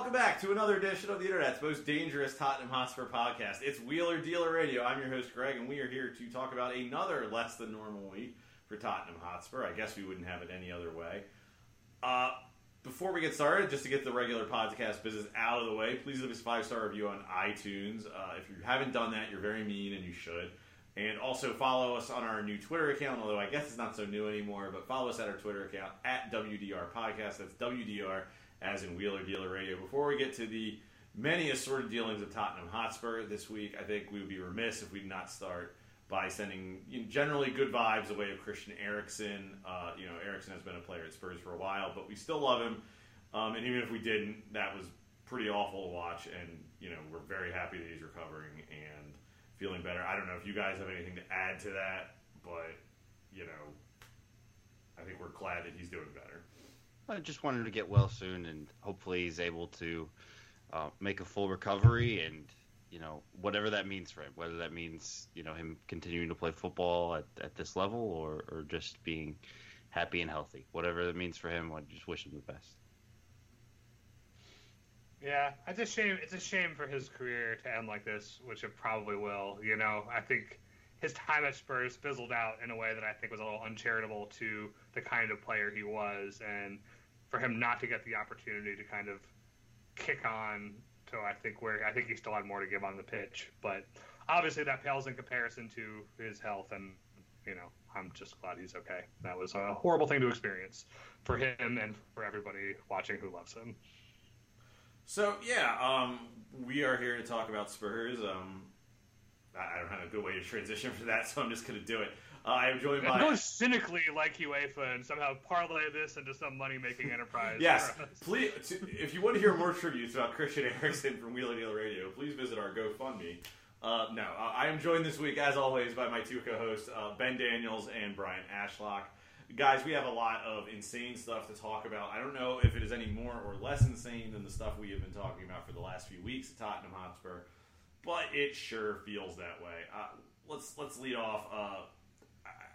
Welcome back to another edition of the Internet's most dangerous Tottenham Hotspur podcast. It's Wheeler Dealer Radio. I'm your host, Greg, and we are here to talk about another less than normal week for Tottenham Hotspur. I guess we wouldn't have it any other way. Uh, before we get started, just to get the regular podcast business out of the way, please leave us a five star review on iTunes. Uh, if you haven't done that, you're very mean and you should. And also follow us on our new Twitter account, although I guess it's not so new anymore, but follow us at our Twitter account at WDR Podcast. That's WDR as in Wheeler Dealer Radio. Before we get to the many assorted dealings of Tottenham Hotspur this week, I think we would be remiss if we did not start by sending you know, generally good vibes away of Christian Eriksen. Uh, you know, Eriksen has been a player at Spurs for a while, but we still love him. Um, and even if we didn't, that was pretty awful to watch. And you know, we're very happy that he's recovering and feeling better. I don't know if you guys have anything to add to that, but you know, I think we're glad that he's doing better. I just wanted to get well soon, and hopefully he's able to uh, make a full recovery, and you know whatever that means for him. Whether that means you know him continuing to play football at, at this level, or or just being happy and healthy. Whatever that means for him, I just wish him the best. Yeah, it's a shame. It's a shame for his career to end like this, which it probably will. You know, I think his time at Spurs fizzled out in a way that I think was a little uncharitable to the kind of player he was, and for him not to get the opportunity to kind of kick on to I think where I think he still had more to give on the pitch, but obviously that pales in comparison to his health, and you know, I'm just glad he's okay. That was a horrible thing to experience for him and for everybody watching who loves him. So yeah, um, we are here to talk about Spurs. Um, I don't have a good way to transition for that, so I'm just going to do it. Uh, I am joined by Go cynically like UEFA and somehow parlay this into some money making enterprise. yes. Please, if you want to hear more tributes about Christian Eriksen from Wheeler Dealer Radio, please visit our GoFundMe. Uh, no, uh, I am joined this week, as always, by my two co-hosts, uh, Ben Daniels and Brian Ashlock. Guys, we have a lot of insane stuff to talk about. I don't know if it is any more or less insane than the stuff we have been talking about for the last few weeks at Tottenham Hotspur, but it sure feels that way. Uh, let's let's lead off.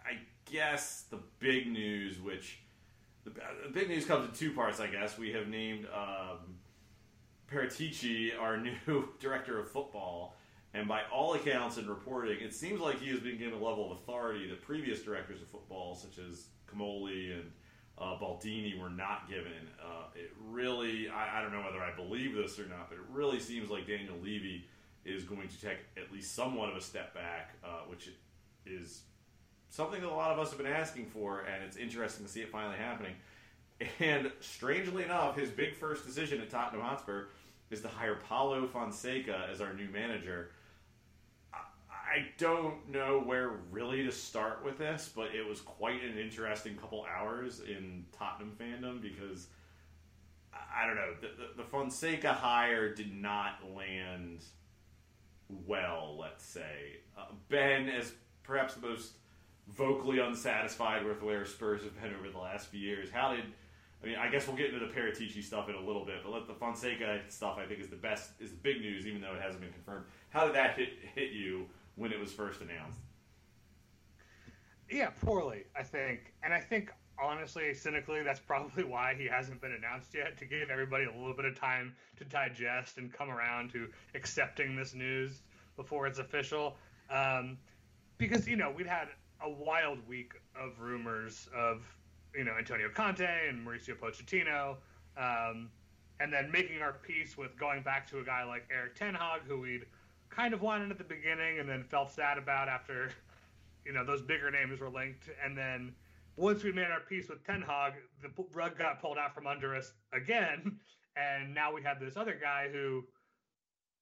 I I guess the big news, which the, the big news comes in two parts. I guess we have named um, Paratici our new director of football. And by all accounts and reporting, it seems like he has been given a level of authority that previous directors of football, such as Comolli and uh, Baldini, were not given. Uh, it really, I, I don't know whether I believe this or not, but it really seems like Daniel Levy is going to take at least somewhat of a step back, uh, which is something that a lot of us have been asking for, and it's interesting to see it finally happening. And strangely enough, his big first decision at Tottenham Hotspur is to hire Paulo Fonseca as our new manager. I- don't know where really to start with this, but it was quite an interesting couple hours in Tottenham fandom because I don't know the, the, the Fonseca hire did not land well. Let's say uh, Ben, as perhaps the most vocally unsatisfied with where Spurs have been over the last few years. How did I mean? I guess we'll get into the Paratici stuff in a little bit, but let the Fonseca stuff I think is the best is the big news, even though it hasn't been confirmed. How did that hit hit you when it was first announced? Yeah, poorly, I think. And I think, honestly, cynically, that's probably why he hasn't been announced yet to give everybody a little bit of time to digest and come around to accepting this news before it's official. Um, because, you know, we'd had a wild week of rumors of, you know, Antonio Conte and Mauricio Pochettino. Um, and then making our peace with going back to a guy like Erik Ten Hag, who we'd kind of wanted at the beginning and then felt sad about after you know those bigger names were linked, and then once we made our peace with Ten Hag, the rug got pulled out from under us again, and now we have this other guy who,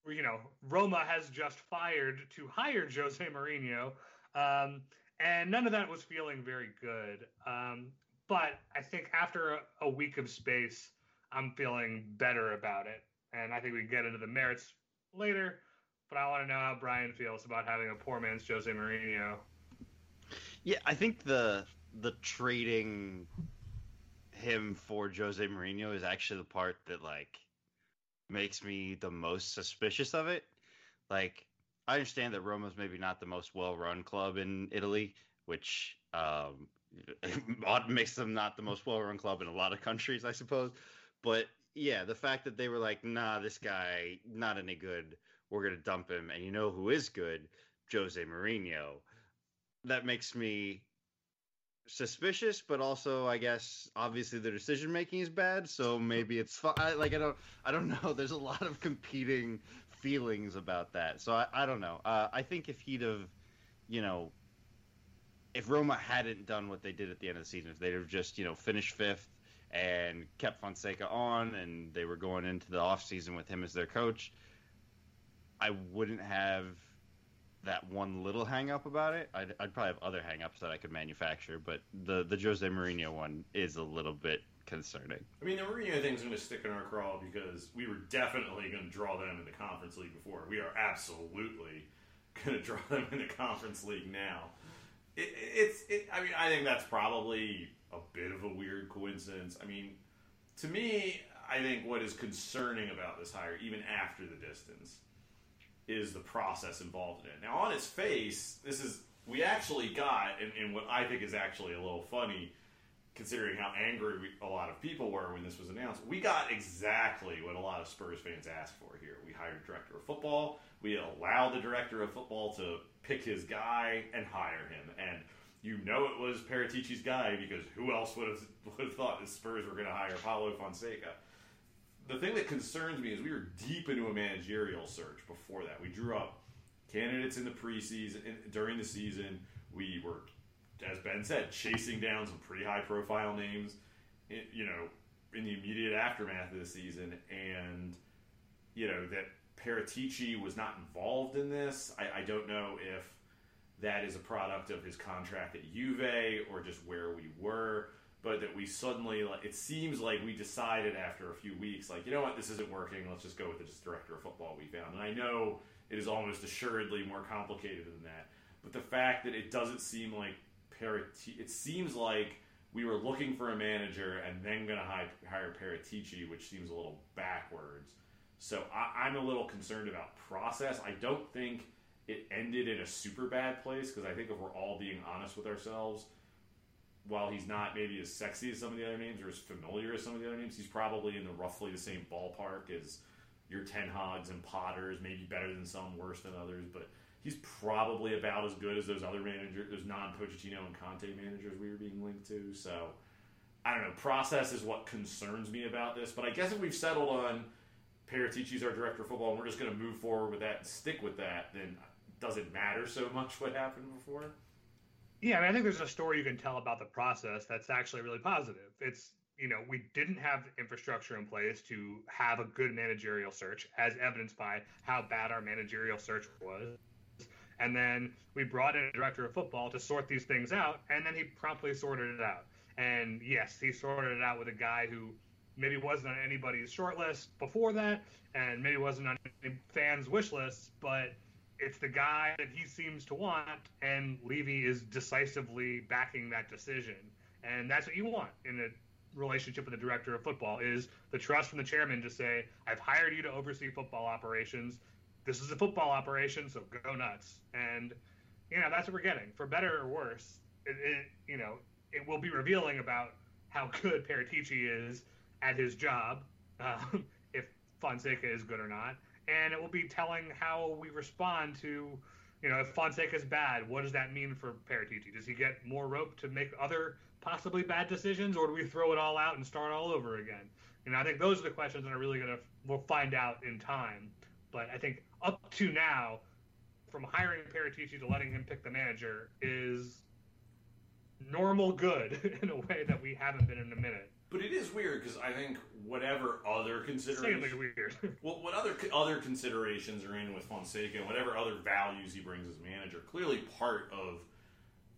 you know, Roma has just fired to hire Jose Mourinho, um, and none of that was feeling very good. Um, but I think after a, a week of space, I'm feeling better about it, and I think we can get into the merits later. But I want to know how Brian feels about having a poor man's Jose Mourinho. Yeah, I think the the trading him for Jose Mourinho is actually the part that like makes me the most suspicious of it. Like I understand that Roma's maybe not the most well-run club in Italy, which um, makes them not the most well-run club in a lot of countries, I suppose. But yeah, the fact that they were like, "Nah, this guy not any good. We're gonna dump him," and you know who is good? Jose Mourinho. That makes me suspicious, but also I guess obviously the decision making is bad, so maybe it's fine. Like I don't, I don't know. There's a lot of competing feelings about that, so I, I don't know. Uh, I think if he'd have, you know, if Roma hadn't done what they did at the end of the season, if they'd have just you know finished fifth and kept Fonseca on, and they were going into the off season with him as their coach, I wouldn't have that one little hang up about it. I'd, I'd probably have other hang ups that I could manufacture, but the, the Jose Mourinho one is a little bit concerning. I mean, the Mourinho thing's going to stick in our craw because we were definitely going to draw them in the Conference League before. We are absolutely going to draw them in the Conference League now. It, it's, it, I mean, I think that's probably a bit of a weird coincidence. I mean, to me, I think what is concerning about this hire, even after the distance, is the process involved in it. Now, on its face, this is we actually got, and, and what I think is actually a little funny, considering how angry we, a lot of people were when this was announced. We got exactly what a lot of Spurs fans asked for here. We hired a director of football. We allowed the director of football to pick his guy and hire him, and you know it was Paratici's guy because who else would have would have thought the Spurs were going to hire Paulo Fonseca? the thing that concerns me is we were deep into a managerial search before that. We drew up candidates in the preseason, in, during the season. We were, as Ben said, chasing down some pretty high profile names, in, you know, in the immediate aftermath of the season. And, you know, that Paratici was not involved in this. I, I don't know if that is a product of his contract at Juve or just where we were but that we suddenly like it seems like we decided after a few weeks like you know what this isn't working let's just go with the director of football we found and i know it is almost assuredly more complicated than that but the fact that it doesn't seem like Parati- it seems like we were looking for a manager and then going to hire, hire Paratici, which seems a little backwards. So I, I'm a little concerned about process. I don't think it ended in a super bad place because I think if we're all being honest with ourselves, while he's not maybe as sexy as some of the other names or as familiar as some of the other names, he's probably in the roughly the same ballpark as your Ten Hags and Potters, maybe better than some, worse than others, but he's probably about as good as those other managers, those non-Pochettino and Conte managers we were being linked to. So I don't know. Process is what concerns me about this, but I guess if we've settled on Paratici's our director of football and we're just going to move forward with that and stick with that, then it matter so much what happened before? Yeah, I, mean, I think there's a story you can tell about the process that's actually really positive. It's you know we didn't have infrastructure in place to have a good managerial search, as evidenced by how bad our managerial search was. And then we brought in a director of football to sort these things out, and then he promptly sorted it out. And yes, he sorted it out with a guy who maybe wasn't on anybody's short list before that, and maybe wasn't on any fans' wish lists, but it's the guy that he seems to want, and Levy is decisively backing that decision. And that's what you want in a relationship with the director of football is the trust from the chairman to say, I've hired you to oversee football operations. This is a football operation, so go nuts. And, you know, that's what we're getting. For better or worse, it, it you know, it will be revealing about how good Paratici is at his job, um, if Fonseca is good or not and it will be telling how we respond to, you know, if Fonseca is bad, what does that mean for Paratici? Does he get more rope to make other possibly bad decisions, or do we throw it all out and start all over again? And I think those are the questions that are really going to we'll find out in time. But I think up to now, from hiring Paratici to letting him pick the manager is normal good in a way that we haven't been in a minute. But it is weird because I think whatever other considerations, well, what other other considerations are in with Fonseca, and whatever other values he brings as manager, clearly part of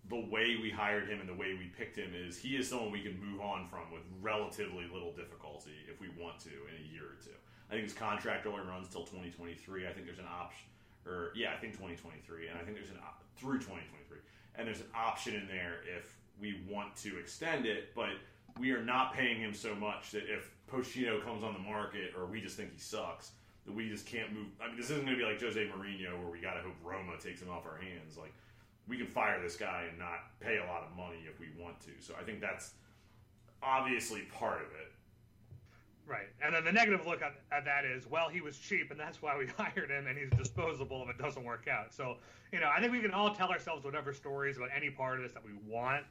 the way we hired him and the way we picked him is he is someone we can move on from with relatively little difficulty if we want to in a year or two. I think his contract only runs till 2023. I think there's an option, or yeah, I think 2023, and I think there's an op- through 2023, and there's an option in there if we want to extend it, but we are not paying him so much that if Pochino comes on the market or we just think he sucks, that we just can't move. I mean, this isn't going to be like Jose Mourinho where we got to hope Roma takes him off our hands. Like we can fire this guy and not pay a lot of money if we want to. So I think that's obviously part of it. Right. And then the negative look at, at, that is, well, he was cheap, and that's why we hired him, and he's disposable if it doesn't work out. So, you know, I think we can all tell ourselves whatever stories about any part of this that we want,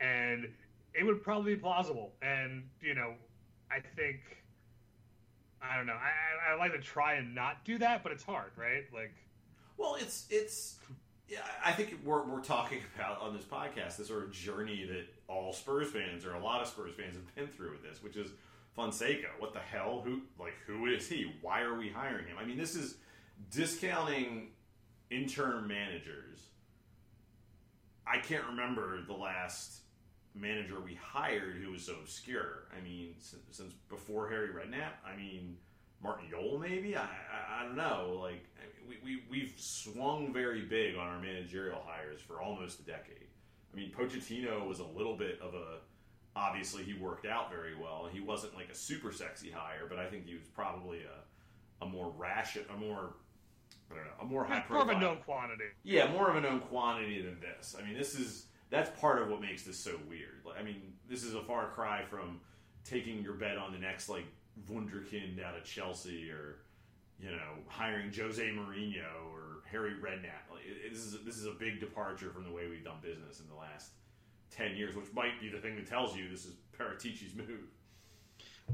and it would probably be plausible. And, you know, I think, I don't know, I, I like to try and not do that, but it's hard, right? Like, well, it's, it's, yeah, I think we're, we're talking about on this podcast this sort of journey that all Spurs fans or a lot of Spurs fans have been through with this, which is Fonseca. What the hell? Who like who is he? Why are we hiring him? I mean, this is discounting interim managers. I can't remember the last manager we hired who was so obscure. I mean, since, since before Harry Redknapp. I mean, Martin Jol maybe. I, I, I don't know. Like we, we we've swung very big on our managerial hires for almost a decade. I mean, Pochettino was a little bit of a obviously he worked out very well. He wasn't like a super sexy hire, but I think he was probably a a more rash, a more I don't know, a more high more of a known quantity. Yeah, more of a known quantity than this. I mean, this is that's part of what makes this so weird. Like, I mean, this is a far cry from taking your bet on the next like Wunderkind out of Chelsea or you know hiring Jose Mourinho or Harry Redknapp. Like, it, this is this is a big departure from the way we've done business in the last ten years, which might be the thing that tells you this is Paratici's move.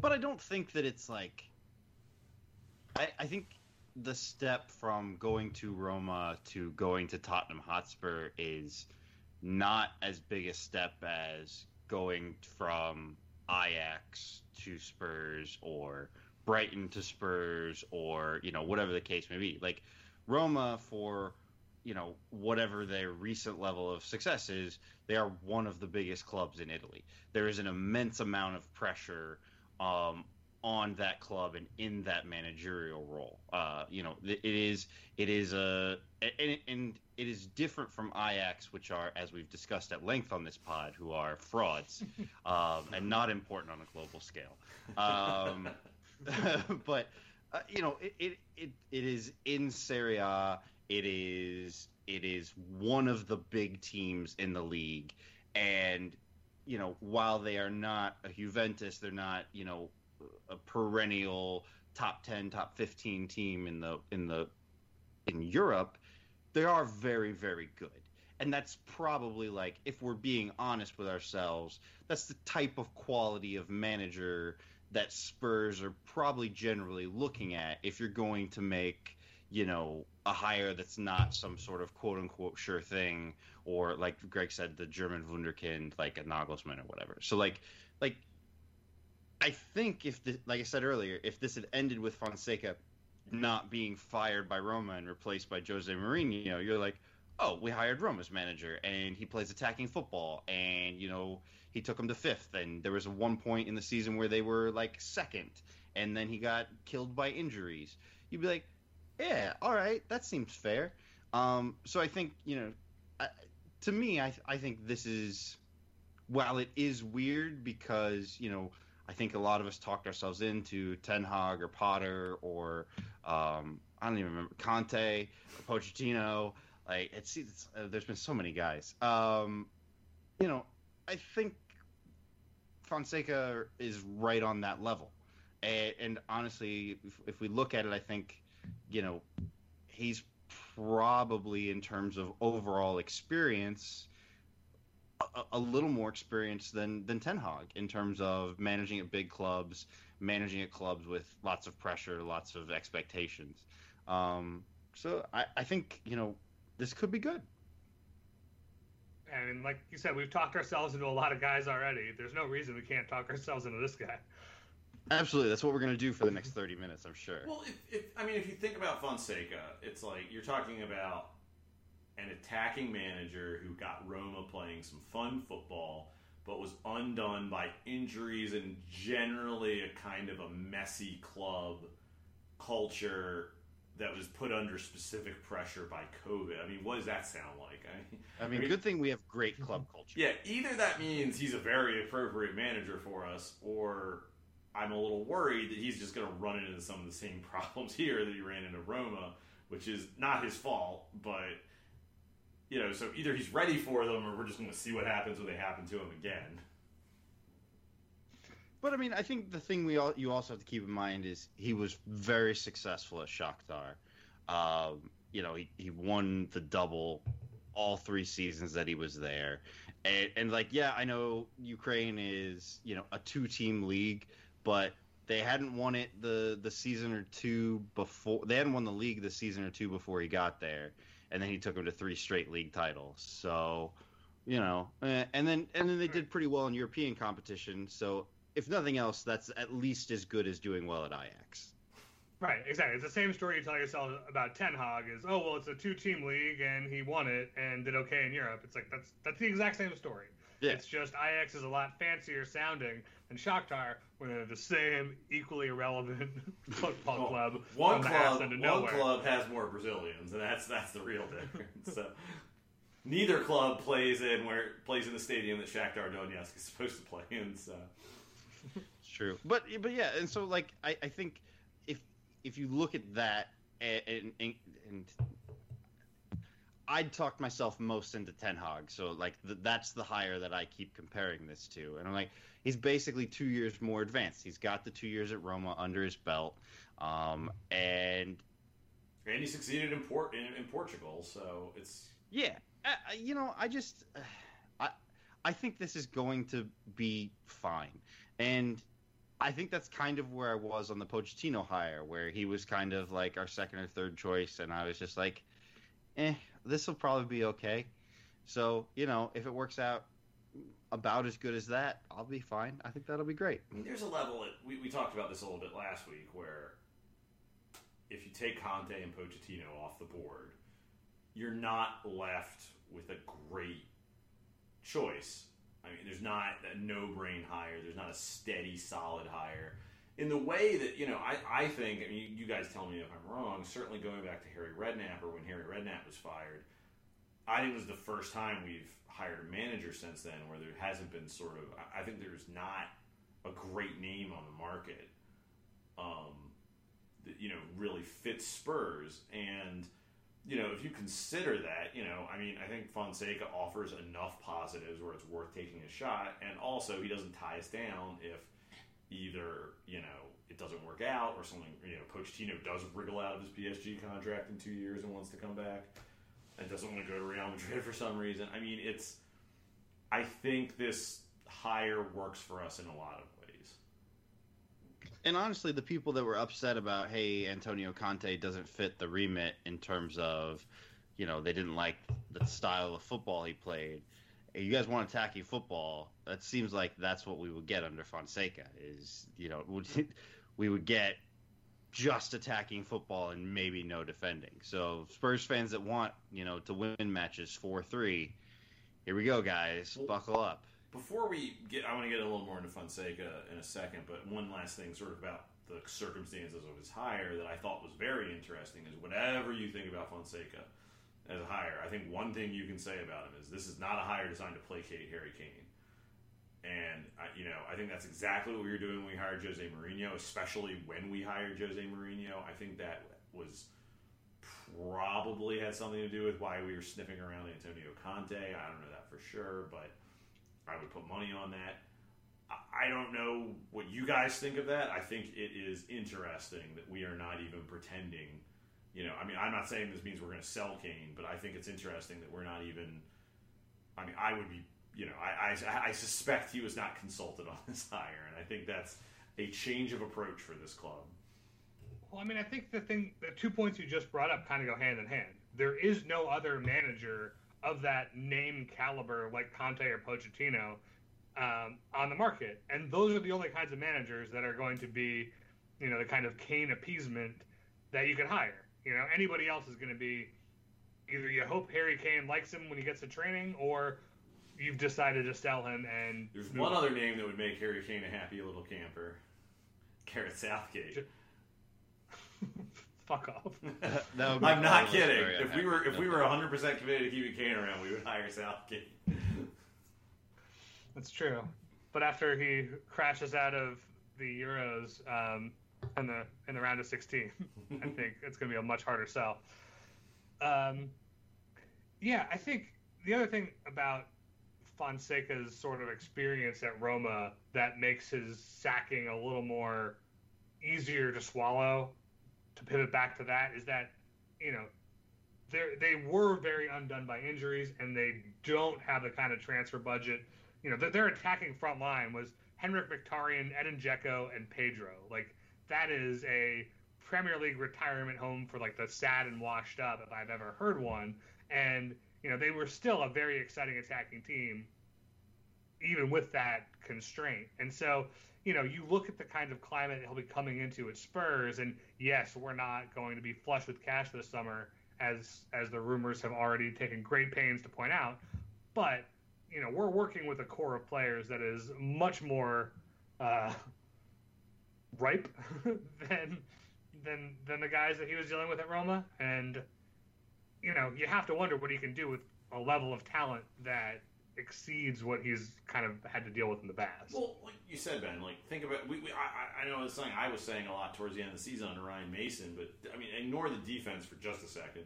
But I don't think that it's like. I, I think the step from going to Roma to going to Tottenham Hotspur is not as big a step as going from Ajax to Spurs or Brighton to Spurs or you know whatever the case may be. Like Roma for you know whatever their recent level of success is, they are one of the biggest clubs in Italy. There is an immense amount of pressure um, on that club and in that managerial role. Uh, you know, it is it is a and, and, it is different from Ajax, which are, as we've discussed at length on this pod, who are frauds um, and not important on a global scale. Um, but uh, you know, it, it it it is in Serie A. It is it is one of the big teams in the league, and you know, while they are not a Juventus, they're not you know a perennial top 10 top 15 team in the in the in Europe they are very very good. And that's probably like if we're being honest with ourselves that's the type of quality of manager that Spurs are probably generally looking at if you're going to make you know a hire that's not some sort of quote unquote sure thing or like Greg said the German wunderkind like a Nagelsmann or whatever so like like I think if, the, like I said earlier, if this had ended with Fonseca not being fired by Roma and replaced by Jose Mourinho, you're like, oh, we hired Roma's manager and he plays attacking football and you know he took them to fifth and there was one point in the season where they were like second and then he got killed by injuries. You'd be like, yeah, all right, that seems fair. Um, so I think you know, I, to me, I I think this is while it is weird because you know I think a lot of us talked ourselves into Ten Hag or Potter or um, I don't even remember Conte or Pochettino. Like it's, it's uh, there's been so many guys. Um, you know, I think Fonseca is right on that level. And, honestly, if we look at it, I think you know he's probably in terms of overall experience a, a, little more experience than than Ten Hag in terms of managing at big clubs, managing at clubs with lots of pressure, lots of expectations. Um, so I, I think you know this could be good. And like you said, we've talked ourselves into a lot of guys already. There's no reason we can't talk ourselves into this guy. Absolutely, that's what we're going to do for the next 30 minutes, I'm sure. Well, if, if, I mean, if you think about Fonseca, it's like you're talking about an attacking manager who got Roma playing some fun football, but was undone by injuries and generally a kind of a messy club culture that was put under specific pressure by COVID. I mean, what does that sound like? I mean, good thing we have great club culture. Yeah, either that means he's a very appropriate manager for us, or I'm a little worried that he's just going to run into some of the same problems here that he ran into Roma, which is not his fault, but you know, so either he's ready for them, or we're just going to see what happens when they happen to him again. But I mean, I think the thing we all you also have to keep in mind is he was very successful at Shakhtar. Um, you know, he, he won the double all three seasons that he was there, and, and like, yeah, I know Ukraine is you know a two team league, but they hadn't won it the the season or two before. They hadn't won the league the season or two before he got there, and then he took them to three straight league titles. So, you know, eh, and then and then they did pretty well in European competition. So if nothing else, that's at least as good as doing well at Ajax. Right, exactly. It's the same story you tell yourself about Ten Hag is, oh well, it's a two-team league and he won it and did okay in Europe. It's like that's that's the exact same story. Yeah. It's just Ajax is a lot fancier sounding than Shakhtar, where they're the same equally irrelevant football Well, club one from the club, ass into one nowhere. club has more Brazilians, and that's that's the real difference. so, neither club plays in where plays in the stadium that Shakhtar Donetsk is supposed to play in. So, It's true, but but yeah, and so like I, I think if if you look at that and, and, and I'd talk myself most into Ten Hag, so like th- that's the hire that I keep comparing this to, and I'm like he's basically two years more advanced. He's got the two years at Roma under his belt, um, and and he succeeded in Port in, in Portugal. So it's Yeah, I, I- you know, I just, I, I think this is going to be fine, and I think that's kind of where I was on the Pochettino hire, where he was kind of like our second or third choice, and I was just like, eh, this will probably be okay. So you know, if it works out about as good as that, I'll be fine. I think that'll be great. I mean, there's a level at, we, we talked about this a little bit last week where if you take Conte and Pochettino off the board, you're not left with a great choice. I mean, there's not a no brain hire, there's not a steady, solid hire. In the way that, you know, I, I think, I mean, you guys tell me if I'm wrong, certainly going back to Harry Redknapp or when Harry Redknapp was fired, I think it was the first time we've hired a manager since then where there hasn't been sort of. I- I think there's not a great name on the market, um, that you know really fits Spurs. And you know if you consider that, you know, I mean, I think Fonseca offers enough positives where it's worth taking a shot, and also he doesn't tie us down if either you know it doesn't work out or something. You know, Pochettino does wriggle out of his PSG contract in two years and wants to come back and doesn't want to go to Real Madrid for some reason. I mean, it's. I think this hire works for us in a lot of ways. And honestly, the people that were upset about, hey, Antonio Conte doesn't fit the remit in terms of, you know, they didn't like the style of football he played. You guys want attacking football? That seems like that's what we would get under Fonseca. Is you know, would- we would get just attacking football and maybe no defending. So Spurs fans that want, you know, to win matches four three, here we go, guys, buckle up. Before we get, I want to get a little more into Fonseca in a second, but one last thing, sort of about the circumstances of his hire that I thought was very interesting is whatever you think about Fonseca as a hire, I think one thing you can say about him is this is not a hire designed to placate Harry Kane. And I, you know, I think that's exactly what we were doing when we hired Jose Mourinho, especially when we hired Jose Mourinho. I think that was probably had something to do with why we were sniffing around Antonio Conte. I don't know that for sure, but I would put money on that. I- I don't know what you guys think of that. I think it is interesting that we are not even pretending. You know, I mean, I'm not saying this means we're going to sell Kane, but I think it's interesting that we're not even. I mean, I would be. You know, I, I, I suspect he was not consulted on this hire, and I think that's a change of approach for this club. Well, I mean, I think the thing, the two points you just brought up kind of go hand in hand. There is no other manager of that name caliber like Conte or Pochettino um, on the market, and those are the only kinds of managers that are going to be, you know, the kind of Kane appeasement that you can hire. You know, anybody else is going to be either you hope Harry Kane likes him when he gets to training, or you've decided to sell him and There's move one on. other name that would make Harry Kane a happy little camper. Gareth Southgate. Fuck off. That would make I'm not all of us kidding. very If we were if we were 100 percent committed to keeping Kane around, we would hire Southgate. That's true. But after he crashes out of the Euros um, in the in the round of 16, I think it's going to be a much harder sell. Um, yeah, I think the other thing about Fonseca's sort of experience at Roma that makes his sacking a little more easier to swallow, to pivot back to that, is that you know they they were very undone by injuries and they don't have the kind of transfer budget. You know, their, their attacking front line was Henrikh Mkhitaryan, Edin Dzeko, and Pedro. Like that is a Premier League retirement home for like the sad and washed up if I've ever heard one. And you know, they were still a very exciting attacking team, even with that constraint. And so, you know, you look at the kind of climate he'll be coming into at Spurs, and yes, we're not going to be flush with cash this summer, as as the rumors have already taken great pains to point out. But you know, we're working with a core of players that is much more uh, ripe than than than the guys that he was dealing with at Roma, and you know, you have to wonder what he can do with a level of talent that exceeds what he's kind of had to deal with in the past. Well, like you said, Ben, like think about we, we I, I know it's something I was saying a lot towards the end of the season under Ryan Mason, but I mean, ignore the defense for just a second.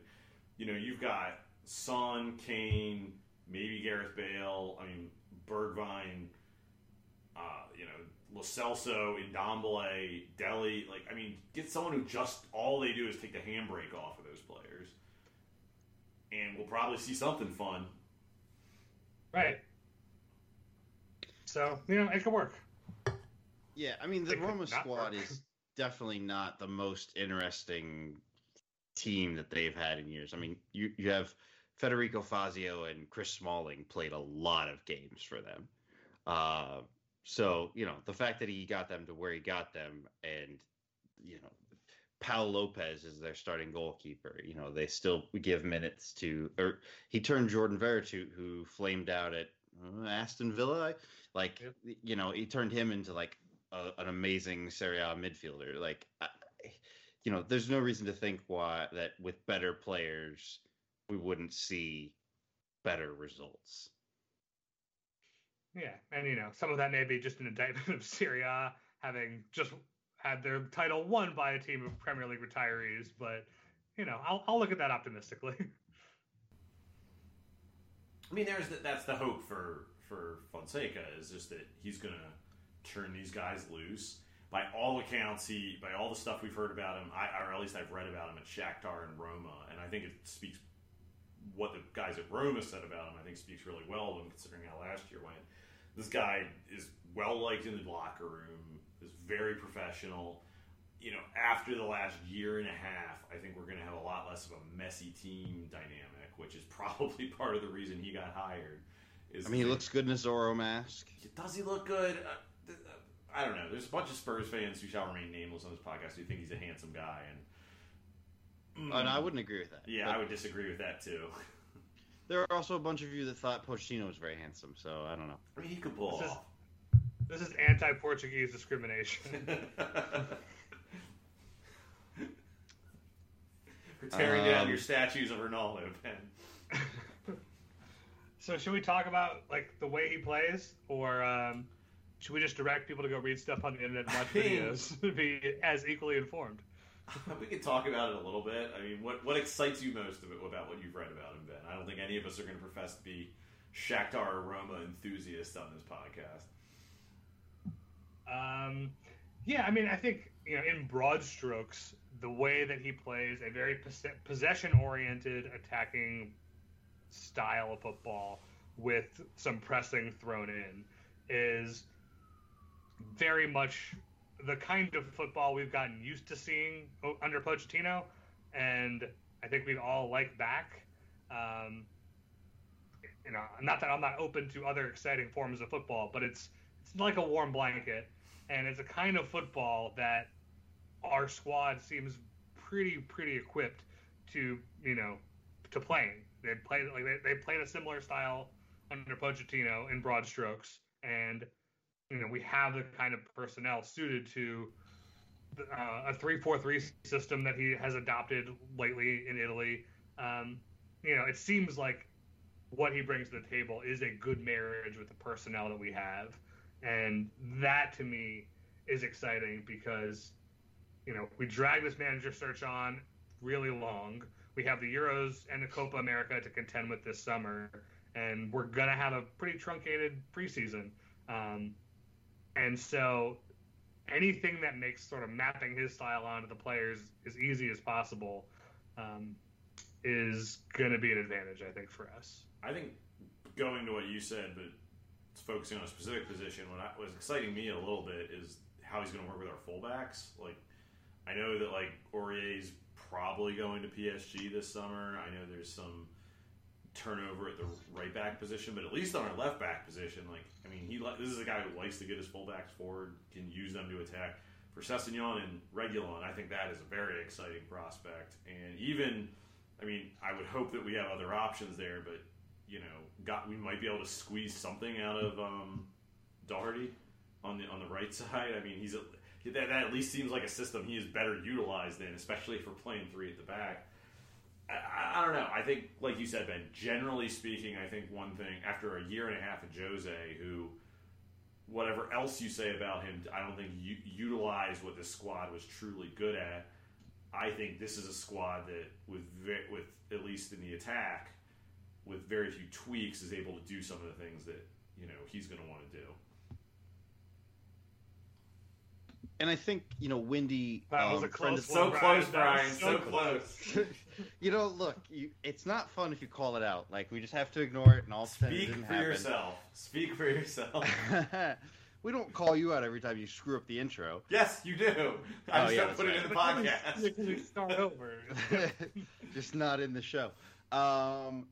You know, you've got Son, Kane, maybe Gareth Bale. I mean, Bergwijn. Uh, you know, Lo Celso, Ndombele, Dele. Like, I mean, get someone who just all they do is take the handbrake off of those players, and we'll probably see something fun. Right. So you know, it could work. Yeah, I mean the It Roma squad work. is definitely not the most interesting team that they've had in years. I mean, you you have Federico Fazio and Chris Smalling played a lot of games for them. Uh, so you know the fact that he got them to where he got them, and you know, Pau Lopez is their starting goalkeeper. You know, they still give minutes to, or he turned Jordan Veretout, who flamed out at uh, Aston Villa. Like, you know, he turned him into like a, an amazing Serie A midfielder. Like, I, you know, there's no reason to think why that with better players we wouldn't see better results. Yeah, and you know, some of that may be just an indictment of Serie A having just had their title won by a team of Premier League retirees, but you know, I'll, I'll look at that optimistically. I mean, there's the, that's the hope for for Fonseca is just that he's going to turn these guys loose. By all accounts, he by all the stuff we've heard about him, I, or at least I've read about him at Shakhtar and Roma, and I think it speaks what the guys at Roma said about him. I think speaks really well him, considering how last year went. This guy is well liked in the locker room, is very professional. You know, after the last year and a half, I think we're going to have a lot less of a messy team dynamic, which is probably part of the reason he got hired. Is I mean, he looks good in a Zorro mask. does he look good? Uh, uh, I don't know. There's a bunch of Spurs fans who shall remain nameless on this podcast who think he's a handsome guy, and Oh, no, I wouldn't agree with that. yeah, But I would disagree with that too. There are also a bunch of you that thought Pochettino was very handsome, so I don't know. I mean, he could pull This is- this is anti-Portuguese discrimination. For tearing down Um, your statues of Ronaldo, Ben. so should we talk about like the way he plays, or um, should we just direct people to go read stuff on the internet and watch videos to be as equally informed? we could talk about it a little bit. I mean, what what excites you most about what you've read about him, Ben? I don't think any of us are going to profess to be Shakhtar or Roma enthusiasts on this podcast. Um, yeah, I mean, I think you know, in broad strokes, the way that he plays a very possession-oriented attacking style of football with some pressing thrown in is very much the kind of football we've gotten used to seeing under Pochettino, and I think we'd all like back. Um, you know, not that I'm not open to other exciting forms of football, but it's it's like a warm blanket, and it's a kind of football that our squad seems pretty pretty equipped to you know to playing. They played like they, they played a similar style under Pochettino in broad strokes, and you know we have the kind of personnel suited to uh, a three-four-three system that he has adopted lately in Italy. Um, you know, it seems like what he brings to the table is a good marriage with the personnel that we have, and that to me is exciting because you know we drag this manager search on really long. We have the Euros and the Copa America to contend with this summer, and we're gonna have a pretty truncated preseason. Um, and so, anything that makes sort of mapping his style onto the players as easy as possible um, is gonna be an advantage, I think, for us. I think going to what you said, but focusing on a specific position, what was exciting me a little bit is how he's going to work with our fullbacks. Like, I know that like Aurier's probably going to PSG this summer. I know there's some turnover at the right back position, but at least on our left back position, like I mean, he this is a guy who likes to get his fullbacks forward, can use them to attack. For Sessegnon and Reguilon, I think that is a very exciting prospect. And even, I mean, I would hope that we have other options there, but you know, got we might be able to squeeze something out of um, Doherty on the on the right side. I mean, he's a, that, that at least seems like a system he is better utilized in, especially for playing three at the back. I, I, I, don't know. I think, like you said, Ben. Generally speaking, I think one thing after a year and a half of Jose, who whatever else you say about him, I don't think you utilized what this squad was truly good at. I think this is a squad that, with with at least in the attack, with very few tweaks, is able to do some of the things that you know he's going to want to do. and I think you know Wendy. That was um, a close So one, close, Brian. Brian. So close. you know, look, you, it's not fun if you call it out. Like we just have to ignore it and all pretend it Speak didn't for happen. yourself. Speak for yourself. we don't call you out every time you screw up the intro. yes, you do. I Oh, just yeah, don't that's put it in the podcast. We start over. just not in the show. Um,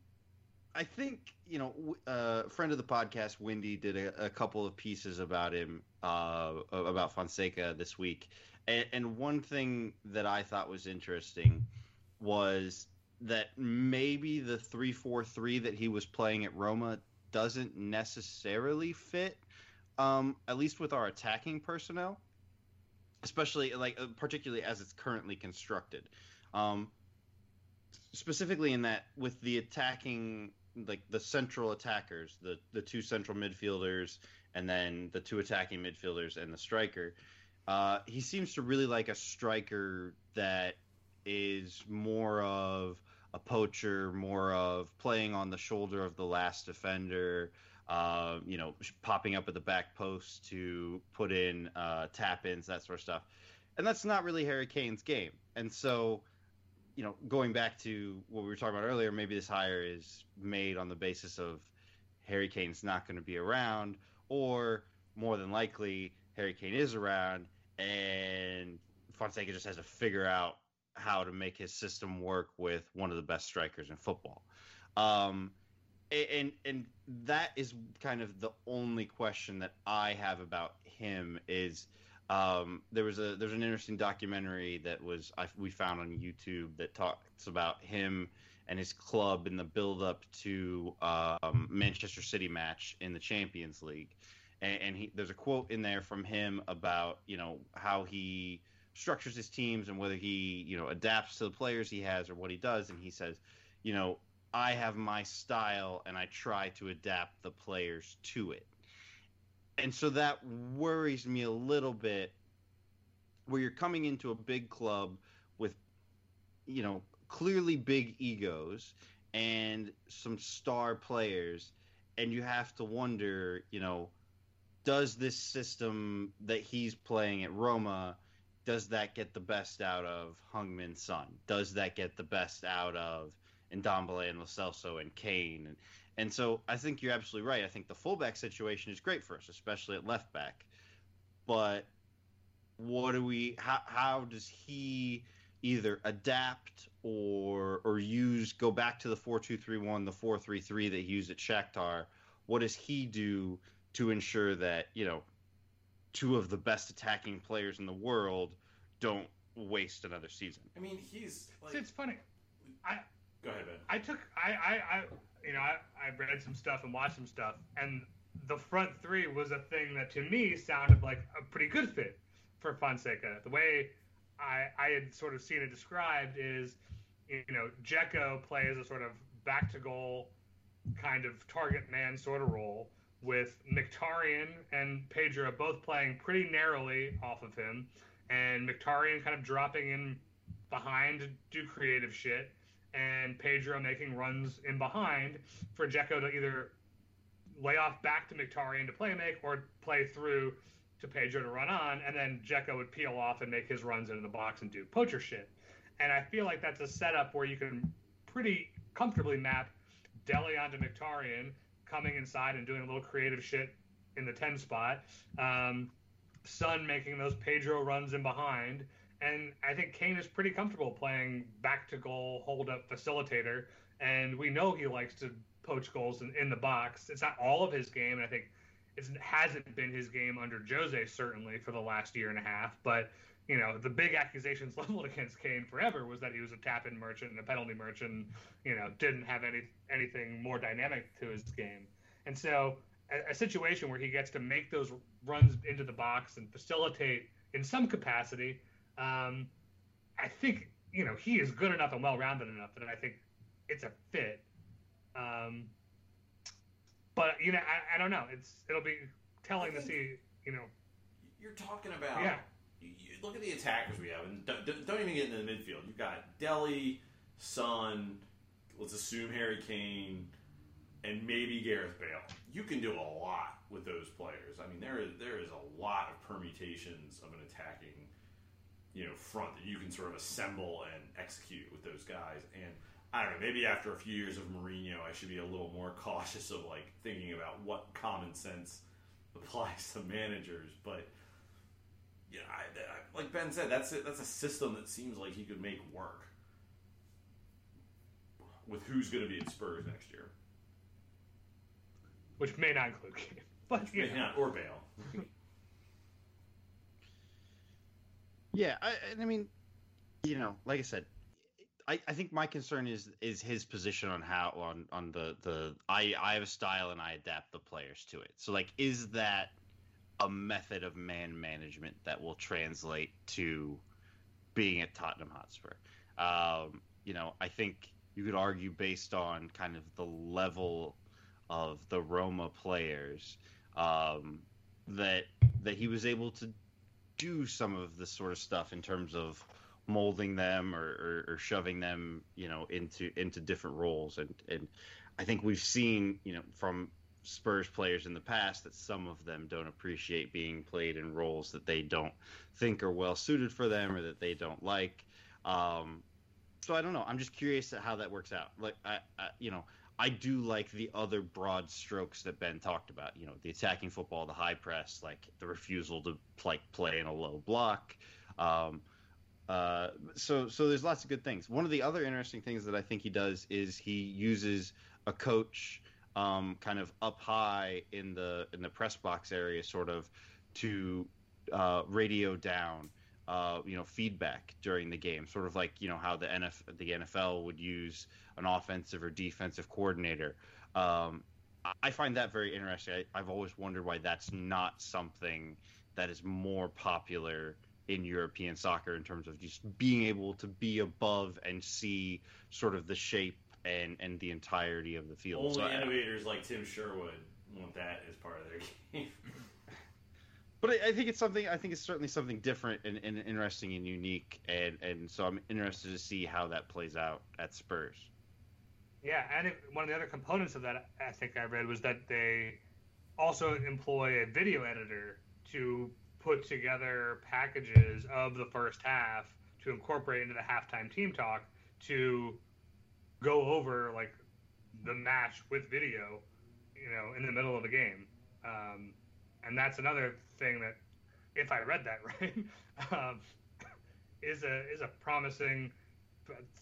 I think you know, w- uh, friend of the podcast, Wendy, did a, a couple of pieces about him, uh, about Fonseca this week, and, and one thing that I thought was interesting was that maybe the three four three that he was playing at Roma doesn't necessarily fit, um, at least with our attacking personnel, especially like uh, particularly as it's currently constructed. Um, specifically in that with the attacking like the central attackers the the two central midfielders and then the two attacking midfielders and the striker uh, he seems to really like a striker that is more of a poacher more of playing on the shoulder of the last defender uh, you know popping up at the back post to put in uh, tap ins that sort of stuff. And that's not really harry kane's game. And so you know, going back to what we were talking about earlier, maybe this hire is made on the basis of Harry Kane's not going to be around, or more than likely, Harry Kane is around, and Fonseca just has to figure out how to make his system work with one of the best strikers in football. Um, and and that is kind of the only question that I have about him is um, there was a there's an interesting documentary that was I, we found on YouTube that talks about him and his club in the build up to um, Manchester City match in the Champions League, and, and he, there's a quote in there from him about you know how he structures his teams and whether he you know adapts to the players he has or what he does, and he says, you know, I have my style and I try to adapt the players to it. And so that worries me a little bit where you're coming into a big club with you know clearly big egos and some star players. And you have to wonder you know does this system that he's playing at Roma does that get the best out of Heung-min Son does that get the best out of Ndombele and Lo Celso and Kane and and so I think you're absolutely right. I think the fullback situation is great for us, especially at left back. But what do we? How, how does he either adapt or or use go back to the four two three one, the four three three that he used at Shakhtar? What does he do to ensure that you know two of the best attacking players in the world don't waste another season? I mean, he's See, like, it's funny. I Go ahead, Ben. I took I I, I you know I, I read some stuff and watched some stuff, and the front three was a thing that to me sounded like a pretty good fit for Fonseca. The way I I had sort of seen it described is, you know, Dzeko plays a sort of back to goal kind of target man sort of role with Mkhitaryan and Pedro both playing pretty narrowly off of him, and Mkhitaryan kind of dropping in behind to do creative shit, and Pedro making runs in behind for Dzeko to either lay off back to Mkhitaryan to play make or play through to Pedro to run on, and then Dzeko would peel off and make his runs into the box and do poacher shit. And I feel like that's a setup where you can pretty comfortably map Dele onto Mkhitaryan, coming inside and doing a little creative shit in the 10 spot. Um, Son making those Pedro runs in behind. And I think Kane is pretty comfortable playing back to goal, hold up facilitator. And we know he likes to poach goals in, in the box. It's not all of his game. And I think it hasn't been his game under Jose, certainly, for the last year and a half. But you know, the big accusations leveled against Kane forever was that he was a tap in merchant and a penalty merchant, you know, didn't have any anything more dynamic to his game. And so a, a, situation where he gets to make those runs into the box and facilitate in some capacity, um, I think, you know, he is good enough and well rounded enough that I think it's a fit. Um, but you know, I, I don't know. It's it'll be telling to see, you know. You're talking about yeah you look at the attackers we have, and don't, don't even get into the midfield. You've got Dele, Son, let's assume Harry Kane, and maybe Gareth Bale. You can do a lot with those players. I mean, there is there is a lot of permutations of an attacking, you know, front that you can sort of assemble and execute with those guys. And I don't know, maybe after a few years of Mourinho, I should be a little more cautious of like thinking about what common sense applies to managers, but yeah, I, I, like Ben said, that's a, that's a system that seems like he could make work with who's going to be at Spurs next year, which may not include Kane, but may not, or Bale. yeah, I, I mean, you know, like I said, I, I think my concern is is his position on how on on the the I I have a style and I adapt the players to it. So like, is that a method of man management that will translate to being at Tottenham Hotspur. Um, you know, I think you could argue based on kind of the level of the Roma players um, that that he was able to do some of this sort of stuff in terms of molding them or, or, or, shoving them, you know, into into different roles. And and I think we've seen, you know, from Spurs players in the past that some of them don't appreciate being played in roles that they don't think are well suited for them or that they don't like. Um, so I don't know. I'm just curious at how that works out. Like I, I, you know, I do like the other broad strokes that Ben talked about. You know, the attacking football, the high press, like the refusal to like play in a low block. Um, uh, so so there's lots of good things. One of the other interesting things that I think he does is he uses a coach um, kind of up high in the in the press box area, sort of to uh, radio down, uh, you know, feedback during the game, sort of like you know how the NF the NFL would use an offensive or defensive coordinator. Um, I find that very interesting. I, I've always wondered why that's not something that is more popular in European soccer in terms of just being able to be above and see sort of the shape and and the entirety of the field. Only so innovators I, like Tim Sherwood want that as part of their game. But I, I, think it's something. I think it's certainly something different and, and interesting and unique, and and so I'm interested to see how that plays out at Spurs. Yeah, and it, one of the other components of that I think I read was that they also employ a video editor to put together packages of the first half to incorporate into the halftime team talk to go over like the match with video, you know, in the middle of the game. Um, and that's another thing that, if I read that right, um, is a is a promising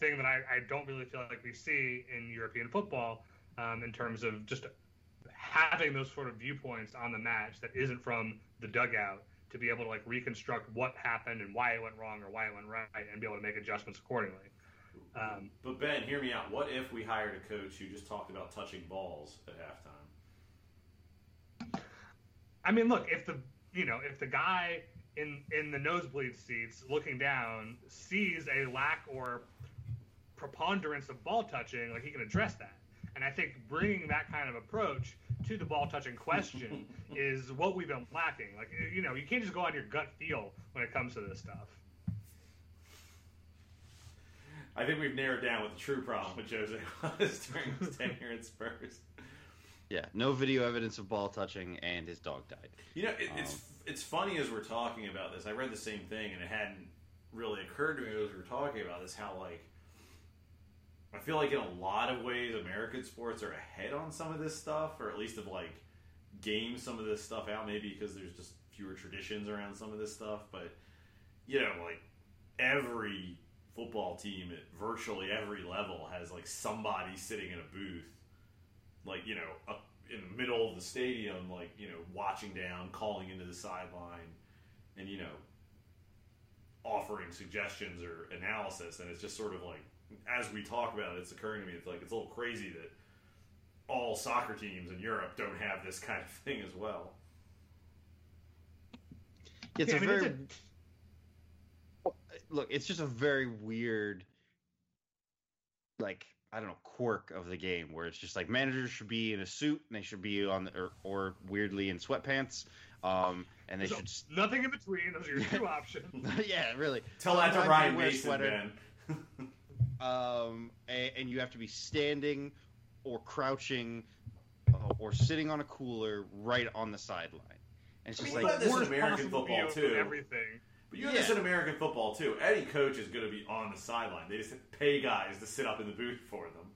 thing that I, I don't really feel like we see in European football um, in terms of just having those sort of viewpoints on the match that isn't from the dugout to be able to like reconstruct what happened and why it went wrong or why it went right and be able to make adjustments accordingly. Um, But Ben, hear me out. What if we hired a coach who just talked about touching balls at halftime? I mean, look, if the you know if the guy in in the nosebleed seats looking down sees a lack or preponderance of ball touching, like he can address that. And I think bringing that kind of approach to the ball touching question is what we've been lacking. Like you know, you can't just go on your gut feel when it comes to this stuff. I think we've narrowed down what the true problem with Jose was during his tenure at Spurs. Yeah, no video evidence of ball touching, and his dog died. You know, it, it's um, it's funny as we're talking about this. I read the same thing, and it hadn't really occurred to me as we were talking about this. How like I feel like in a lot of ways, American sports are ahead on some of this stuff, or at least have like gamed some of this stuff out. Maybe because there's just fewer traditions around some of this stuff, but you know, like every football team at virtually every level has like somebody sitting in a booth like you know up in the middle of the stadium like you know watching down calling into the sideline and you know offering suggestions or analysis. And it's just sort of like as we talk about it it's occurring to me it's like it's a little crazy that all soccer teams in Europe don't have this kind of thing as well. It's Yeah, a I mean, very it's look. It's just a very weird, like I don't know, quirk of the game where it's just like managers should be in a suit and they should be on the, or, or weirdly in sweatpants, um, and they So, should. s- nothing in between. Those are your two options. yeah, really. tell that to Ryan they Mason sweater, man um, and, and you have to be standing or crouching uh, or sitting on a cooler right on the sideline. And it's I just mean, like you have this Worst American football view too Everything. But you have this Yeah. in American football too. Any coach is going to be on the sideline. They just pay guys to sit up in the booth for them.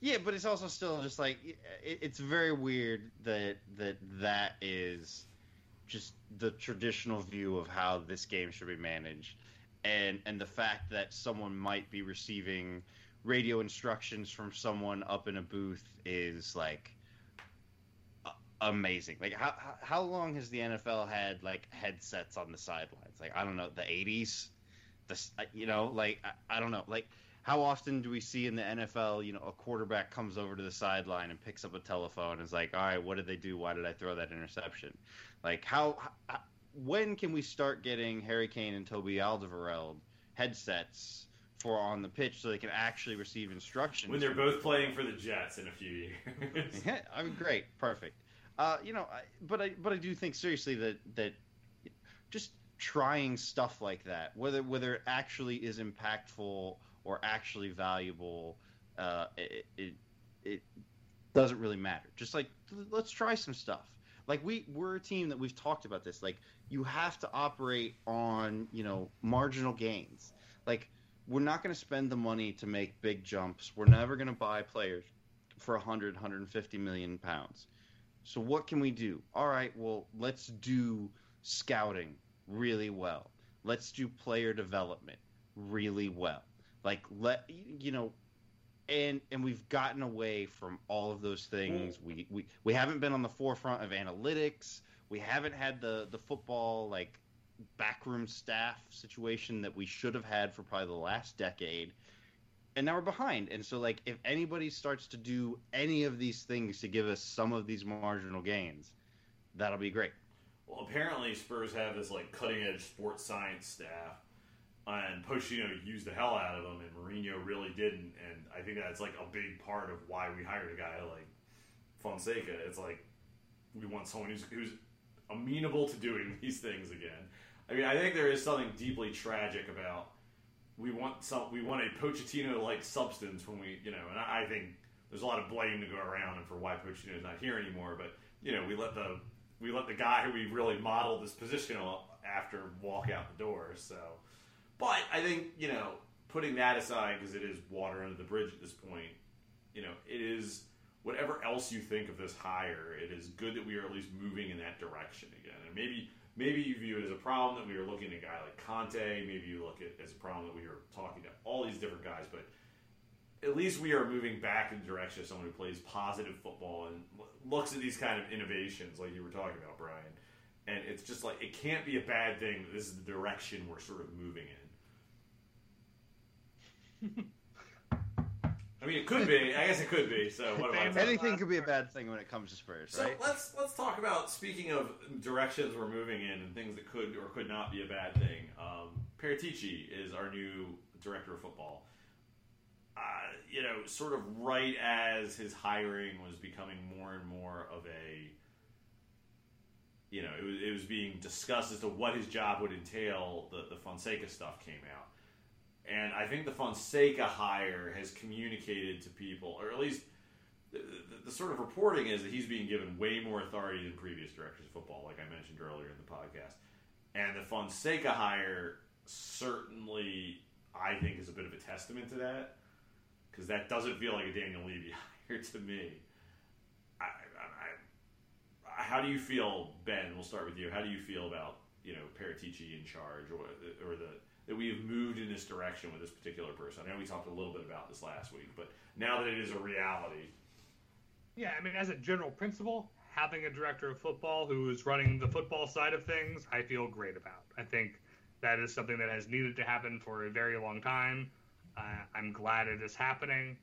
Yeah, but it's also still just like it, it's very weird that that that is just the traditional view of how this game should be managed, and and the fact that someone might be receiving radio instructions from someone up in a booth is like amazing. Like how how- long has the NFL had like headsets on the sidelines? Like I don't know, the 80s. The you know, like I, I don't know, like how often do we see in the NFL, you know, a quarterback comes over to the sideline and picks up a telephone and is like, "All right, what did they do? Why did I throw that interception?" Like how, how when can we start getting Harry Kane and Toby Alderweireld headsets for on the pitch so they can actually receive instructions When they're both playing for the Jets in a few years. yeah, I mean, great, perfect. Uh, you know, I, but I but I do think seriously that that just trying stuff like that, whether whether it actually is impactful or actually valuable, uh, it, it it doesn't really matter. Just like let's try some stuff. Like we we're a team that we've talked about this. Like you have to operate on you know marginal gains. Like we're not going to spend the money to make big jumps. We're never going to buy players for 100 150 million pounds so what can we do? All right well let's do scouting really well. Let's do player development really well. Like let you know and and we've gotten away from all of those things. We we, we haven't been on the forefront of analytics. We haven't had the the football like backroom staff situation that we should have had for probably the last decade and now we're behind. And so, like, if anybody starts to do any of these things to give us some of these marginal gains, that'll be great. Well, apparently Spurs have this like cutting edge sports science staff, and Pochettino used the hell out of them, and Mourinho really didn't. And I think that's like a big part of why we hired a guy like Fonseca. It's like we want someone who's who's amenable to doing these things again. I mean, I think there is something deeply tragic about we want some we want a Pochettino like substance when we you know, and I, I think there's a lot of blame to go around and for why Pochettino is not here anymore. But you know, we let the we let the guy who we really modeled this position after walk out the door. So, but I think you know, putting that aside because it is water under the bridge at this point. You know, it is whatever else you think of this hire. It is good that we are at least moving in that direction again, and maybe maybe you view it as a problem that we are looking at a guy like Conte. Maybe you look at it as a problem that we are talking to all these different guys, but at least we are moving back in the direction of someone who plays positive football and looks at these kind of innovations like you were talking about, Brian. And it's just like it can't be a bad thing this is the direction we're sort of moving in. I mean, it could be. I guess it could be. So what am I? Anything could be a bad thing when it comes to Spurs, So right? let's let's talk about speaking of directions we're moving in and things that could or could not be a bad thing. Um, Paratici is our new director of football. Uh, you know, sort of right as his hiring was becoming more and more of a, you know, it was, it was being discussed as to what his job would entail. The the Fonseca stuff came out, and I think the Fonseca hire has communicated to people, or at least the, the, the sort of reporting is that he's being given way more authority than previous directors of football, like I mentioned earlier in the podcast. And the Fonseca hire certainly, I think, is a bit of a testament to that because that doesn't feel like a Daniel Levy hire to me. I, I, I, how do you feel, Ben? We'll start with you. How do you feel about you know Paratici in charge, or or the that we have moved in this direction with this particular person? I know we talked a little bit about this last week, but now that it is a reality, Yeah, I mean, as a general principle, having a director of football who is running the football side of things, I feel great about. I think that is something that has needed to happen for a very long time. Uh, I'm glad it is happening.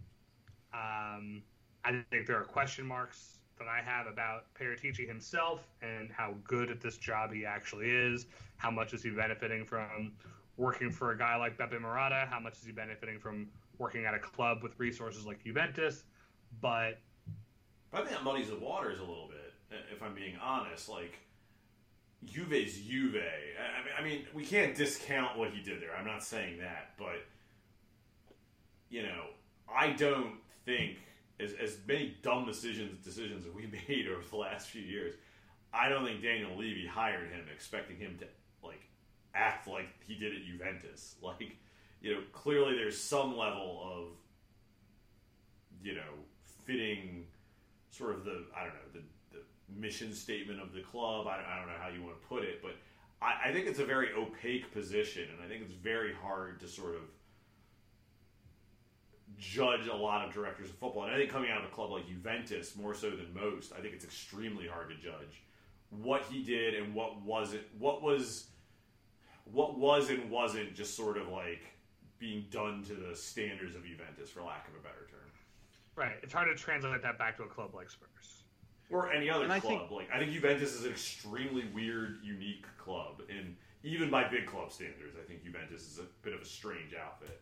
Um, I think there are question marks that I have about Paratici himself and how good at this job he actually is. How much is he benefiting from working for a guy like Beppe Marotta? How much is he benefiting from working at a club with resources like Juventus? But I think that muddies the waters a little bit, if I'm being honest. Like, Juve's Juve. I mean, I mean, we can't discount what he did there. I'm not saying that, but you know, I don't think as as many dumb decisions decisions we made over the last few years. I don't think Daniel Levy hired him expecting him to like act like he did at Juventus. Like, you know, clearly there's some level of you know fitting sort of the I don't know the, the mission statement of the club. I, I don't know how you want to put it, but I, I think it's a very opaque position, and I think it's very hard to sort of judge a lot of directors of football. And I think coming out of a club like Juventus, more so than most, I think it's extremely hard to judge what he did and what wasn't. What was what was and wasn't just sort of like being done to the standards of Juventus, for lack of a better term. Right. It's hard to translate that back to a club like Spurs. or any other And I club. think- like I think Juventus is an extremely weird, unique club, and even by big club standards, I think Juventus is a bit of a strange outfit.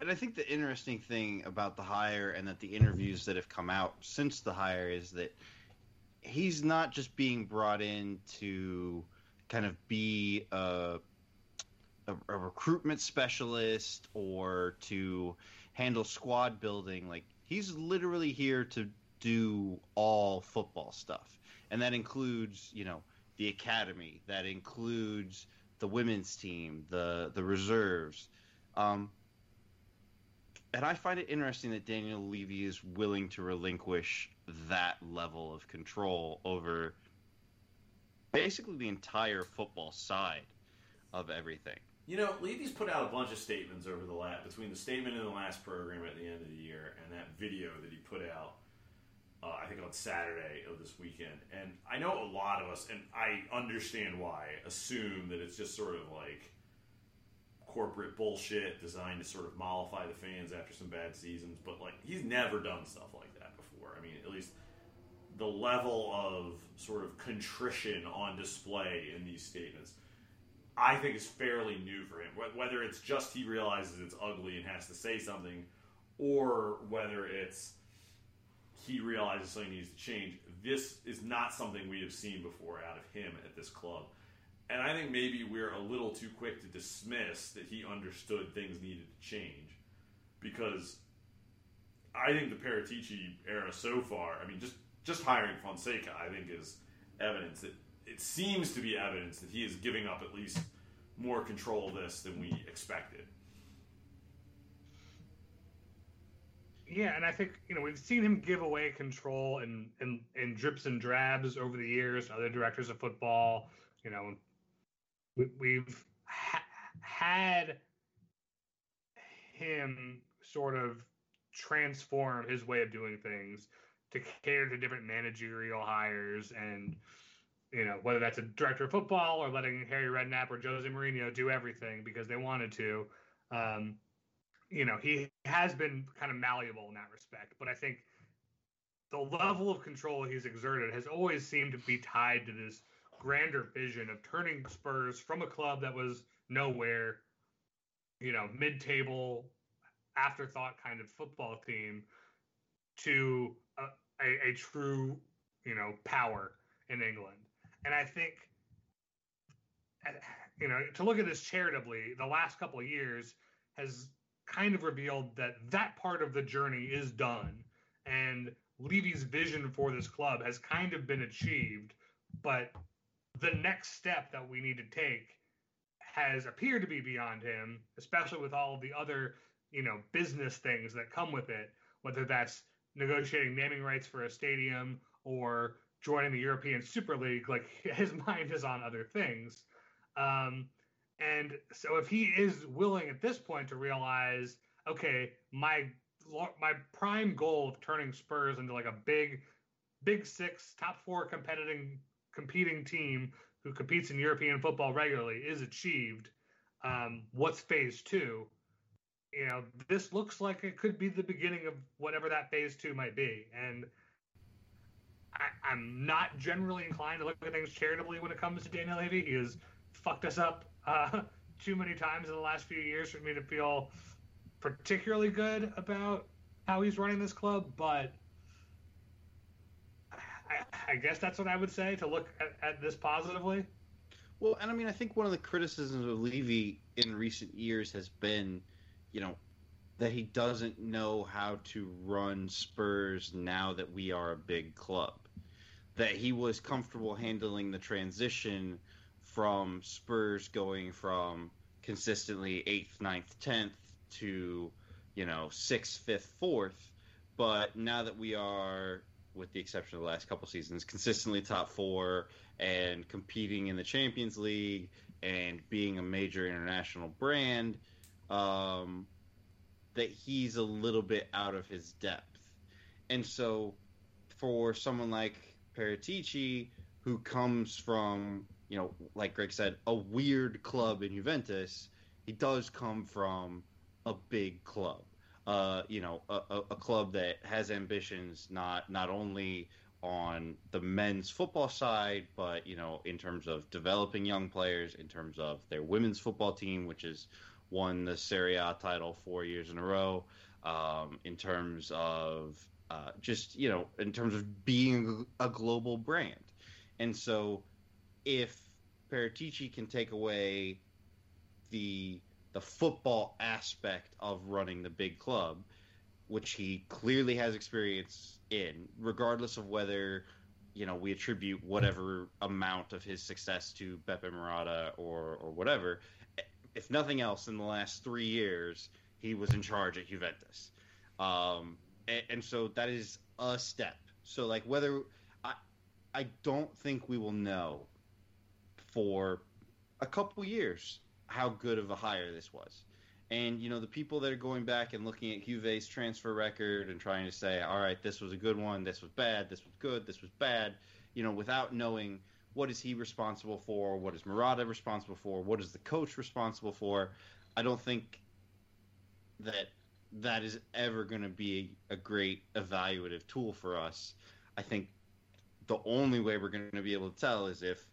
And I think the interesting thing about the hire and that the interviews that have come out since the hire is that he's not just being brought in to kind of be a, a, a recruitment specialist or to handle squad building. Like he's literally here to do all football stuff, and that includes you know the academy, that includes the women's team, the the reserves. Um, and I find it interesting that Daniel Levy is willing to relinquish that level of control over basically the entire football side of everything. You know, Levy's put out a bunch of statements over the last between the statement in the last program at the end of the year and that video that he put out. Uh, I think on Saturday of this weekend, and I know a lot of us, and I understand why, assume that it's just sort of like corporate bullshit designed to sort of mollify the fans after some bad seasons. But like, he's never done stuff like that before. I mean, at least the level of sort of contrition on display in these statements, I think is fairly new for him. Whether it's just he realizes it's ugly and has to say something, or whether it's he realizes something needs to change. This is not something we have seen before out of him at this club. And I think maybe we're a little too quick to dismiss that he understood things needed to change because I think the Paratici era so far, I mean, just just hiring Fonseca, I think is evidence that it seems to be evidence that he is giving up at least more control of this than we expected. Yeah, and I think you know we've seen him give away control in in, in drips and drabs over the years. Other directors of football, you know, we, we've ha- had him sort of transform his way of doing things to cater to different managerial hires and you know whether that's a director of football or letting Harry Redknapp or Jose Mourinho do everything because they wanted to. Um, you know, he has been kind of malleable in that respect. But I think the level of control he's exerted has always seemed to be tied to this grander vision of turning Spurs from a club that was nowhere, you know, mid-table, afterthought kind of football team to a, a, true, you know, power in England. And I think, uh, you know, to look at this charitably, the last couple of years has kind of revealed that that part of the journey is done. And Levy's vision for this club has kind of been achieved, but the next step that we need to take has appeared to be beyond him, especially with all of the other, you know, business things that come with it, whether that's negotiating naming rights for a stadium or joining the European Super League. Like his mind is on other things. Um, and so if he is willing at this point to realize, okay, my my prime goal of turning Spurs into like a big, big six, top four competing competing team who competes in European football regularly is achieved. Um, what's phase two? You know, this looks like it could be the beginning of whatever that phase two might be, and I, am not generally inclined to look at things charitably when it comes to Daniel Levy. He has fucked us up uh, too many times in the last few years for me to feel particularly good about how he's running this club, but I, I guess that's what I would say to look at, at, this positively. Well, and I mean, I think one of the criticisms of Levy in recent years has been, you know, that he doesn't know how to run Spurs now that we are a big club. That he was comfortable handling the transition from Spurs going from consistently eighth, ninth, tenth to, you know, sixth, fifth, fourth. But now that we are, with the exception of the last couple seasons, consistently top four and competing in the Champions League and being a major international brand, um, that he's a little bit out of his depth. And so for someone like Paratici, who comes from, you know, like Greg said, a weird club in Juventus, he does come from a big club. Uh, you know, a, a, club that has ambitions not not only on the men's football side, but you know, in terms of developing young players, in terms of their women's football team, which has won the Serie A title four years in a row, um, in terms of uh, just you know, in terms of being a global brand, and so if Paratici can take away the the football aspect of running the big club, which he clearly has experience in, regardless of whether you know we attribute whatever amount of his success to Beppe Marotta or or whatever. If nothing else, in the last three years, he was in charge at Juventus, um, and, and so that is a step. So like whether I I don't think we will know for a couple years how good of a hire this was. And you know the people that are going back and looking at Juve's transfer record and trying to say, all right, this was a good one, this was bad, this was good, this was bad, you know, without knowing what is he responsible for, what is Marotta responsible for, what is the coach responsible for, I don't think that that is ever going to be a great evaluative tool for us. I think the only way we're going to be able to tell is if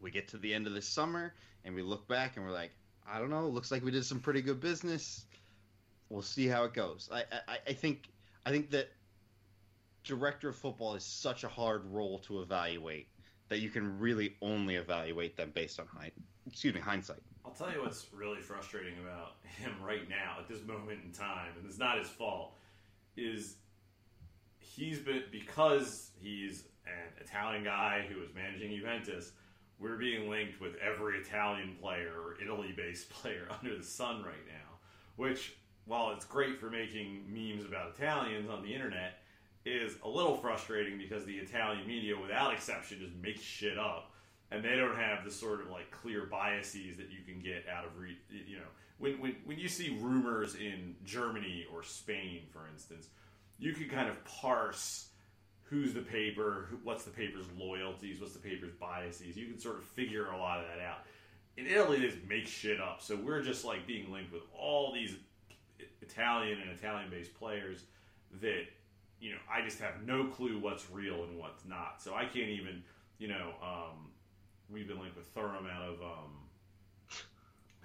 we get to the end of the summer and we look back and we're like, I don't know, looks like we did some pretty good business. We'll see how it goes. I, I, I think I think that director of football is such a hard role to evaluate that you can really only evaluate them based on hind, excuse me, hindsight. I'll tell you what's really frustrating about him right now at this moment in time, and it's not his fault, is he's been because he's an Italian guy who was managing Juventus we're being linked with every Italian player or Italy based player under the sun right now, which, while it's great for making memes about Italians on the internet, is a little frustrating because the Italian media, without exception, just makes shit up. And they don't have the sort of like clear biases that you can get out of, re- you know, when, when, when you see rumors in Germany or Spain, for instance, you can kind of parse who's the paper, what's the paper's loyalties, what's the paper's biases. You can sort of figure a lot of that out. In Italy, they just make shit up. So we're just like being linked with all these Italian and Italian-based players that you know I just have no clue what's real and what's not. So I can't even you know um, we've been linked with Thuram out of um,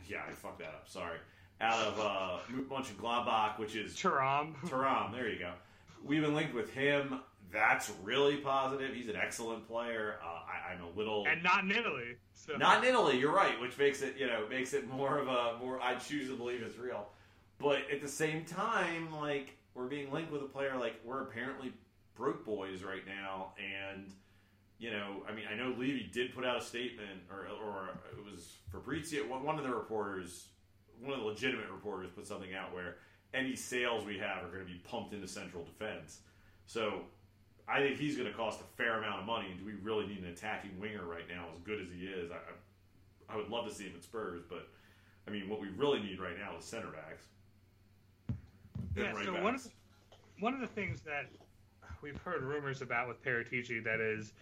yeah I fucked that up. Sorry, out of uh, Mönchengladbach, which is Turam. Taram, there you go. We've been linked with him. That's really positive. He's an excellent player. Uh, I, I'm a little and not in Italy. So. not in Italy. You're right, which makes it you know makes it more of a more. I choose to believe it's real, but at the same time, like we're being linked with a player like we're apparently broke boys right now, and you know, I mean, I know Levy did put out a statement, or or it was Fabrizio, one of the reporters, one of the legitimate reporters, put something out where any sales we have are going to be pumped into central defense. So I think he's going to cost a fair amount of money. Do we really need an attacking winger right now, as good as he is? I, I would love to see him at Spurs, but I mean, what we really need right now is center backs. Yeah, right so backs. one of, the, one of the things that we've heard rumors about with Paratici that is,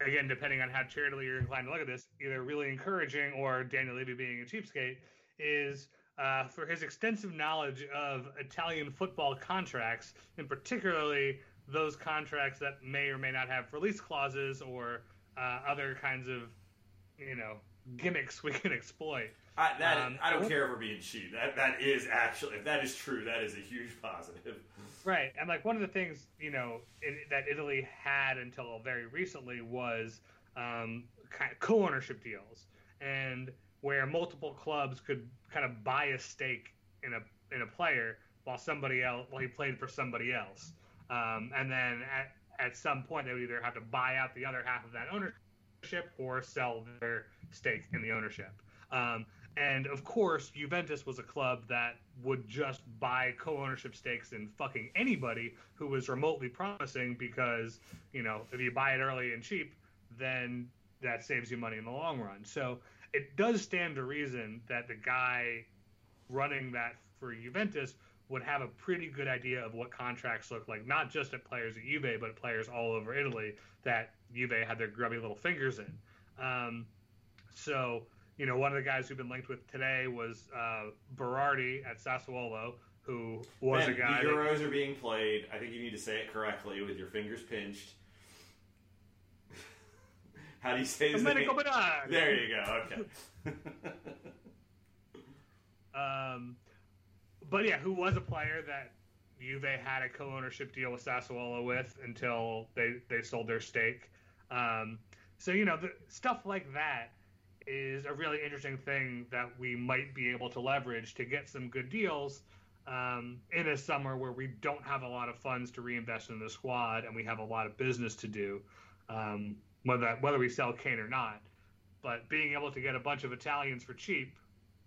again, depending on how charitably you're inclined to look at this, either really encouraging or Daniel Levy being a cheapskate, is uh, for his extensive knowledge of Italian football contracts, and particularly those contracts that may or may not have release clauses or uh, other kinds of, you know, gimmicks we can exploit. I, that, Um, I don't care for being cheap. That that is actually, if that is true, that is a huge positive. Right, and like one of the things you know in, that Italy had until very recently was um, kind of co-ownership deals, and where multiple clubs could kind of buy a stake in a in a player while somebody else while he played for somebody else, um, and then at at some point they would either have to buy out the other half of that ownership or sell their stake in the ownership. Um, and of course, Juventus was a club that would just buy co-ownership stakes in fucking anybody who was remotely promising because, you know, if you buy it early and cheap, then that saves you money in the long run. So it does stand to reason that the guy running that for Juventus would have a pretty good idea of what contracts look like, not just at players at Juve, but at players all over Italy that Juve had their grubby little fingers in. Um, so, you know, one of the guys who've been linked with today was uh, Berardi at Sassuolo, who was Ben, a guy. the that- Euros are being played. I think you need to say it correctly with your fingers pinched. How do you say his name? Domenico Berardi. There you go. Okay. Um, but yeah, who was a player that Juve had a co-ownership deal with Sassuolo with until they they sold their stake. Um, so you know, the, stuff like that is a really interesting thing that we might be able to leverage to get some good deals um, in a summer where we don't have a lot of funds to reinvest in the squad and we have a lot of business to do, um, whether whether we sell Kane or not. But being able to get a bunch of Italians for cheap,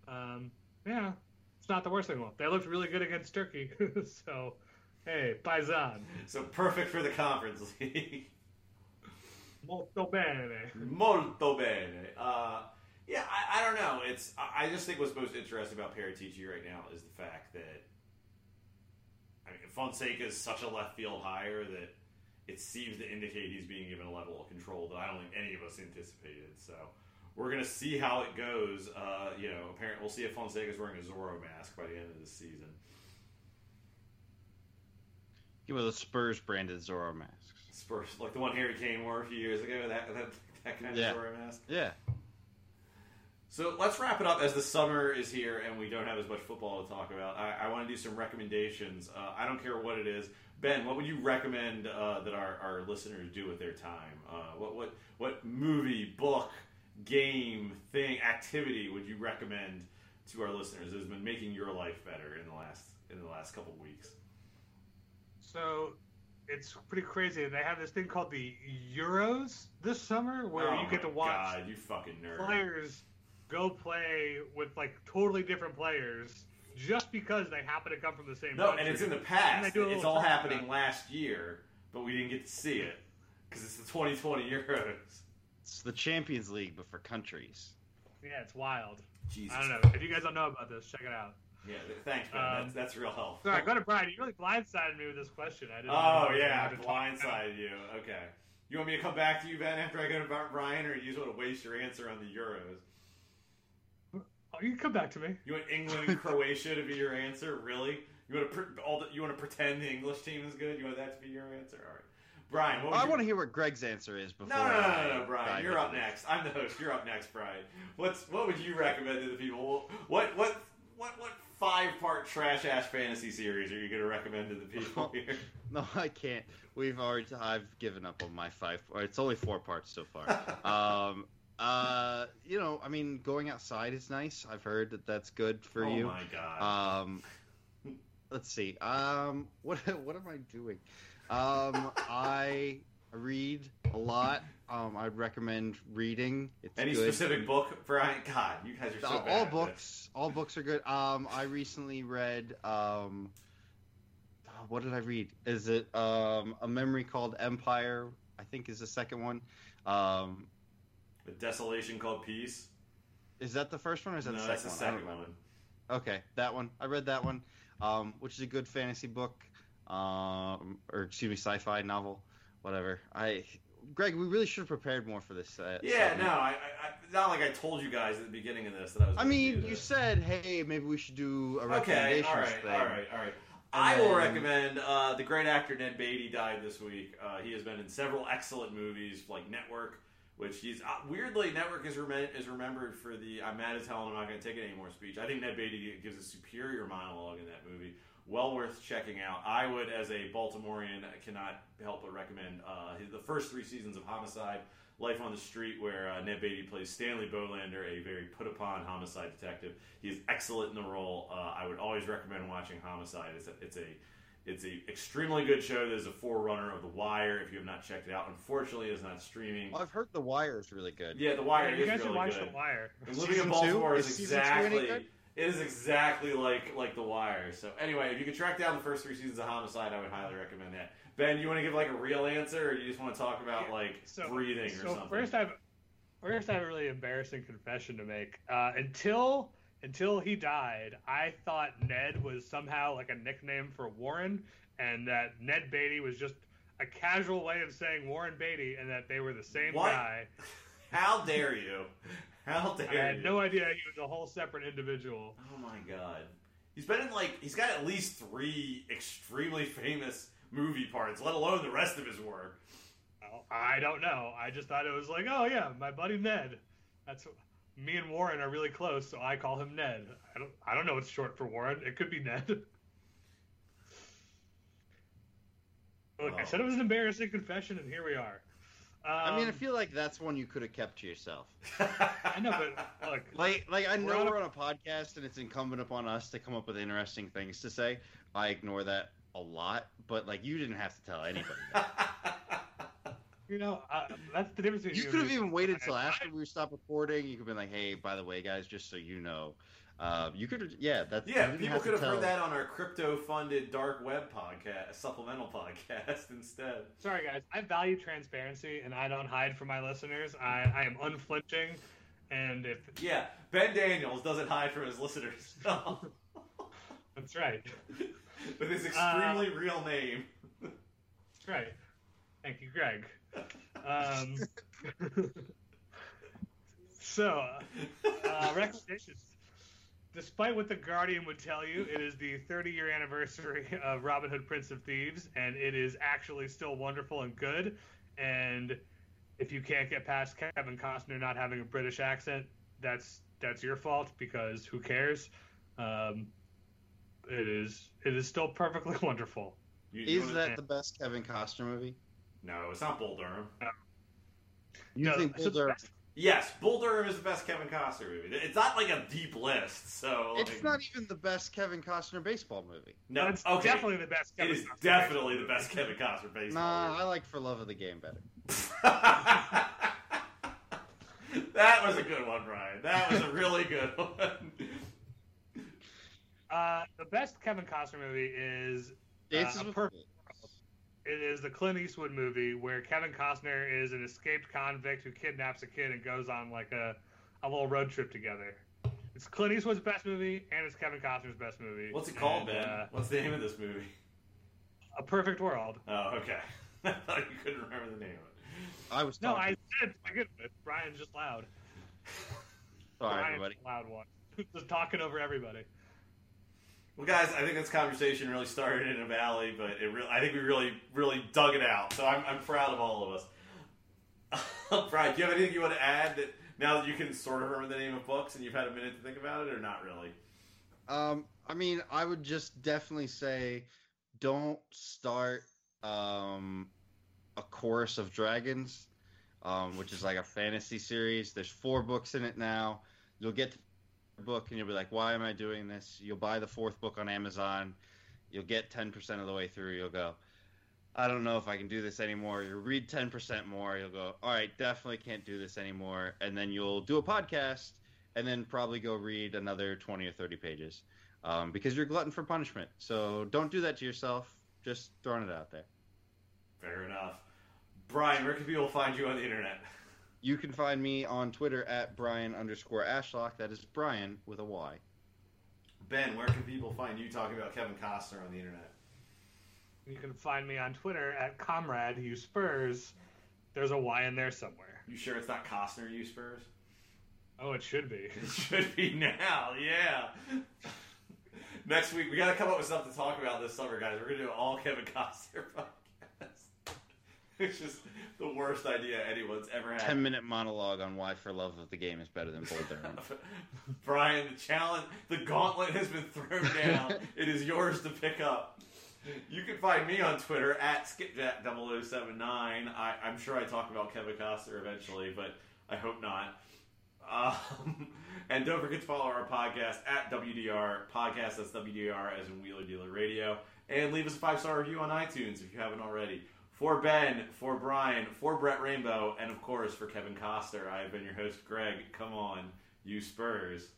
um, yeah, it's not the worst thing. They looked really good against Turkey, so hey, Paisan, so perfect for the Conference League. molto bene. Molto bene. Uh, yeah, I, I don't know. It's I, I just think what's most interesting about Paratici right now is the fact that I mean Fonseca is such a left field hire that it seems to indicate he's being given a level of control that I don't think any of us anticipated. So we're gonna see how it goes. Uh, you know, apparently we'll see if Fonseca's wearing a Zorro mask by the end of the season. Give me the Spurs branded Zorro masks. Spurs, like the one Harry Kane wore a few years ago, that that, that kind of Yeah. Zorro mask. Yeah. So let's wrap it up as the summer is here and we don't have as much football to talk about. I, I want to do some recommendations. Uh, I don't care what it is. Ben, what would you recommend uh, that our, our listeners do with their time? Uh, what what what movie, book, game, thing, activity would you recommend to our listeners that has been making your life better in the last in the last couple of weeks? So it's pretty crazy. And They have this thing called the Euros this summer, where oh you get to watch God, you fucking nerd. players go play with like totally different players just because they happen to come from the same. No, country. and it's in the And past. they do It's all happening about last year, but we didn't get to see it because it's the 2020 Euros. It's the Champions League, but for countries. Yeah, it's wild. Jesus. I don't know if you guys don't know about this. Check it out. Yeah, thanks, Ben. Um, that's, that's real help. Sorry, go to Brian. You really blindsided me with this question. I didn't. Oh know yeah, how to blindsided you. Okay. You want me to come back to you, Ben, after I go to Brian, or you just want to waste your answer on the Euros? Oh, you can come back to me. You want England and Croatia to be your answer? Really? You want to pre- all the, you want to pretend the English team is good? You want that to be your answer? All right, Brian. What I you- want to hear what Greg's answer is before. No, no, no, I no, no, Brian. dive You're up next. I'm the host. You're up next, Brian. What's what would you recommend to the people? What what what what five part trash ass fantasy series are you going to recommend to the people here? No, I can't. We've already. I've given up on my five. Or it's only four parts so far. um, uh, you know, I mean, going outside is nice. I've heard that that's good for oh you. Oh my god. Um, let's see. Um, what what am I doing? Um, I read a lot. Um, I'd recommend reading. It's Any good. specific book, Brian? God, you guys are so all, bad. all books. All books are good. Um, I recently read. Um, uh, what did I read? Is it um a memory called Empire? I think is the second one. Um, A desolation called peace. is that the first one or is that no, the that's second the one? I don't second remember. one. Okay, that one. I read that one, um, which is a good fantasy book, um, or excuse me, sci-fi novel, whatever. I, Greg, we really should have prepared more for this. Uh, Yeah, segment. no, I, I, not like I told you guys at the beginning of this that I was. I mean, you said, hey, maybe we should do a recommendation. Okay, all right, thing. all right, all right. And I will then- recommend uh, the great actor Ned Beatty died this week. Uh, he has been in several excellent movies like Network, which he's uh, weirdly Network is, rem- is remembered for the "I'm mad as hell and I'm not going to take it anymore" speech. I think Ned Beatty gives a superior monologue in that movie. Well worth checking out. I would, as a Baltimorean, cannot help but recommend uh, his, the first three seasons of Homicide. Life on the Street, where uh, Ned Beatty plays Stanley Bolander, a very put upon homicide detective. He is excellent in the role. Uh, I would always recommend watching Homicide. It's a, it's a it's a extremely good show that is a forerunner of The Wire. If you have not checked it out, unfortunately, it's not streaming. I've heard The Wire is really good. Yeah, The Wire Yeah, you is guys should really watch good. The Wire. And living Season in two? Is, Is season two any exactly good? It is exactly like like The Wire. So anyway, if you can track down the first three seasons of Homicide, I would highly recommend that. Ben, you want to give like a real answer, or you just want to talk about like So- breathing or so something? first I've first I have a really embarrassing confession to make. Uh, until until he died, I thought Ned was somehow like a nickname for Warren, and that Ned Beatty was just a casual way of saying Warren Beatty, and that they were the same What? guy. How dare you? How dare I had you? no idea he was a whole separate individual. Oh my god. He's been in like he's got at least three extremely famous movie parts, let alone the rest of his work. Oh, I don't know. I just thought it was like, oh yeah, my buddy Ned. That's me and Warren are really close, so I call him Ned. I don't. I don't know what's short for Warren. It could be Ned. Look, I Oh. said it was an embarrassing confession, and here we are. Um, I mean, I feel like that's one you could have kept to yourself. I know, but look, Like, like I We're know on a- we're on a podcast and it's incumbent upon us to come up with interesting things to say. I ignore that a lot, but like you didn't have to tell anybody. That. you know, uh, that's the difference. between you could have even waited till I- after we stopped recording. You could have been like, "Hey, by the way, guys, just so you know." Uh, you could, have yeah, that's yeah, people have could to have heard that on our crypto-funded dark web podcast, supplemental podcast instead. Sorry, guys. I value transparency, and I don't hide from my listeners. I, I am unflinching, and if Yeah, Ben Daniels doesn't hide from his listeners that's right, with his extremely real name. that's right. Thank you, Greg. Um, so, uh, recommendations. Despite what the Guardian would tell you, it is the 30 year anniversary of Robin Hood Prince of Thieves, and it is actually still wonderful and good. And if you can't get past Kevin Costner not having a British accent, that's that's your fault because who cares? Um, it is it is still perfectly wonderful. You- you Is wanna- that the best Kevin Costner movie? No, it's not Bull Durham. You No, think so Bull the Durham- best- Yes, Bull Durham is the best Kevin Costner movie. It's not like a deep list, so It's not even the best Kevin Costner baseball movie. No, it's okay. definitely the best. It Kevin is Costner definitely baseball the best Kevin Costner baseball. Nah, movie. I like For Love of the Game better. that was a good one, Brian. That was a really good one. Uh, the best Kevin Costner movie is Dances uh, with per- Wolves. It is the Clint Eastwood movie where Kevin Costner is an escaped convict who kidnaps a kid and goes on like a, a little road trip together. It's Clint Eastwood's best movie and it's Kevin Costner's best movie. What's it called, And, Ben? uh, What's the name of this movie? a Perfect World. Oh, okay. I thought you couldn't remember the name of it. I was No, talking. I said to begin with. Brian's just loud. Sorry, Brian's everybody. loud one. just talking over everybody. Well, guys, I think this conversation really started in a valley, but it really, I think we really, really dug it out. So I'm, I'm proud of all of us. Brian, do you have anything you want to add that now that you can sort of remember the name of books and you've had a minute to think about it, or not really? Um, I mean, I would just definitely say, don't start um, a chorus of dragons, um, which is like a fantasy series. There's four books in it now. You'll get to book and you'll be like, why am I doing this? You'll buy the fourth book on Amazon. You'll get 10% of the way through. You'll go, I don't know if I can do this anymore. You'll read 10% more. You'll go, all right, definitely can't do this anymore. And then you'll do a podcast and then probably go read another 20 or 30 pages um, because you're glutton for punishment. So don't do that to yourself. Just throwing it out there. Fair enough. Brian, where can people find you on the internet? You can find me on Twitter at Brian underscore Ashlock. That is Brian with a Y. Ben, where can people find you talking about Kevin Costner on the internet? You can find me on Twitter at Comrade You Spurs. There's a Y in there somewhere. You sure it's not Costner, you Spurs? Oh, it should be. It should be now, yeah. Next week, we got to come up with something to talk about this summer, guys. We're going to do all Kevin Costner podcast. It's just the worst idea anyone's ever had. 10 minute monologue on why For Love of the Game is better than Bull Durham. Brian, the challenge, the gauntlet has been thrown down. it is yours to pick up. You can find me on Twitter at skipjack0079. I, I'm sure I talk about Kevin Costner eventually, but I hope not. Um, and don't forget to follow our podcast at WDR Podcast. That's WDR as in Wheeler Dealer Radio. And leave us a five star review on iTunes if you haven't already. For Ben, for Brian, for Brett Rainbow, and of course for Kevin Costner, I have been your host, Greg. Come on, you Spurs.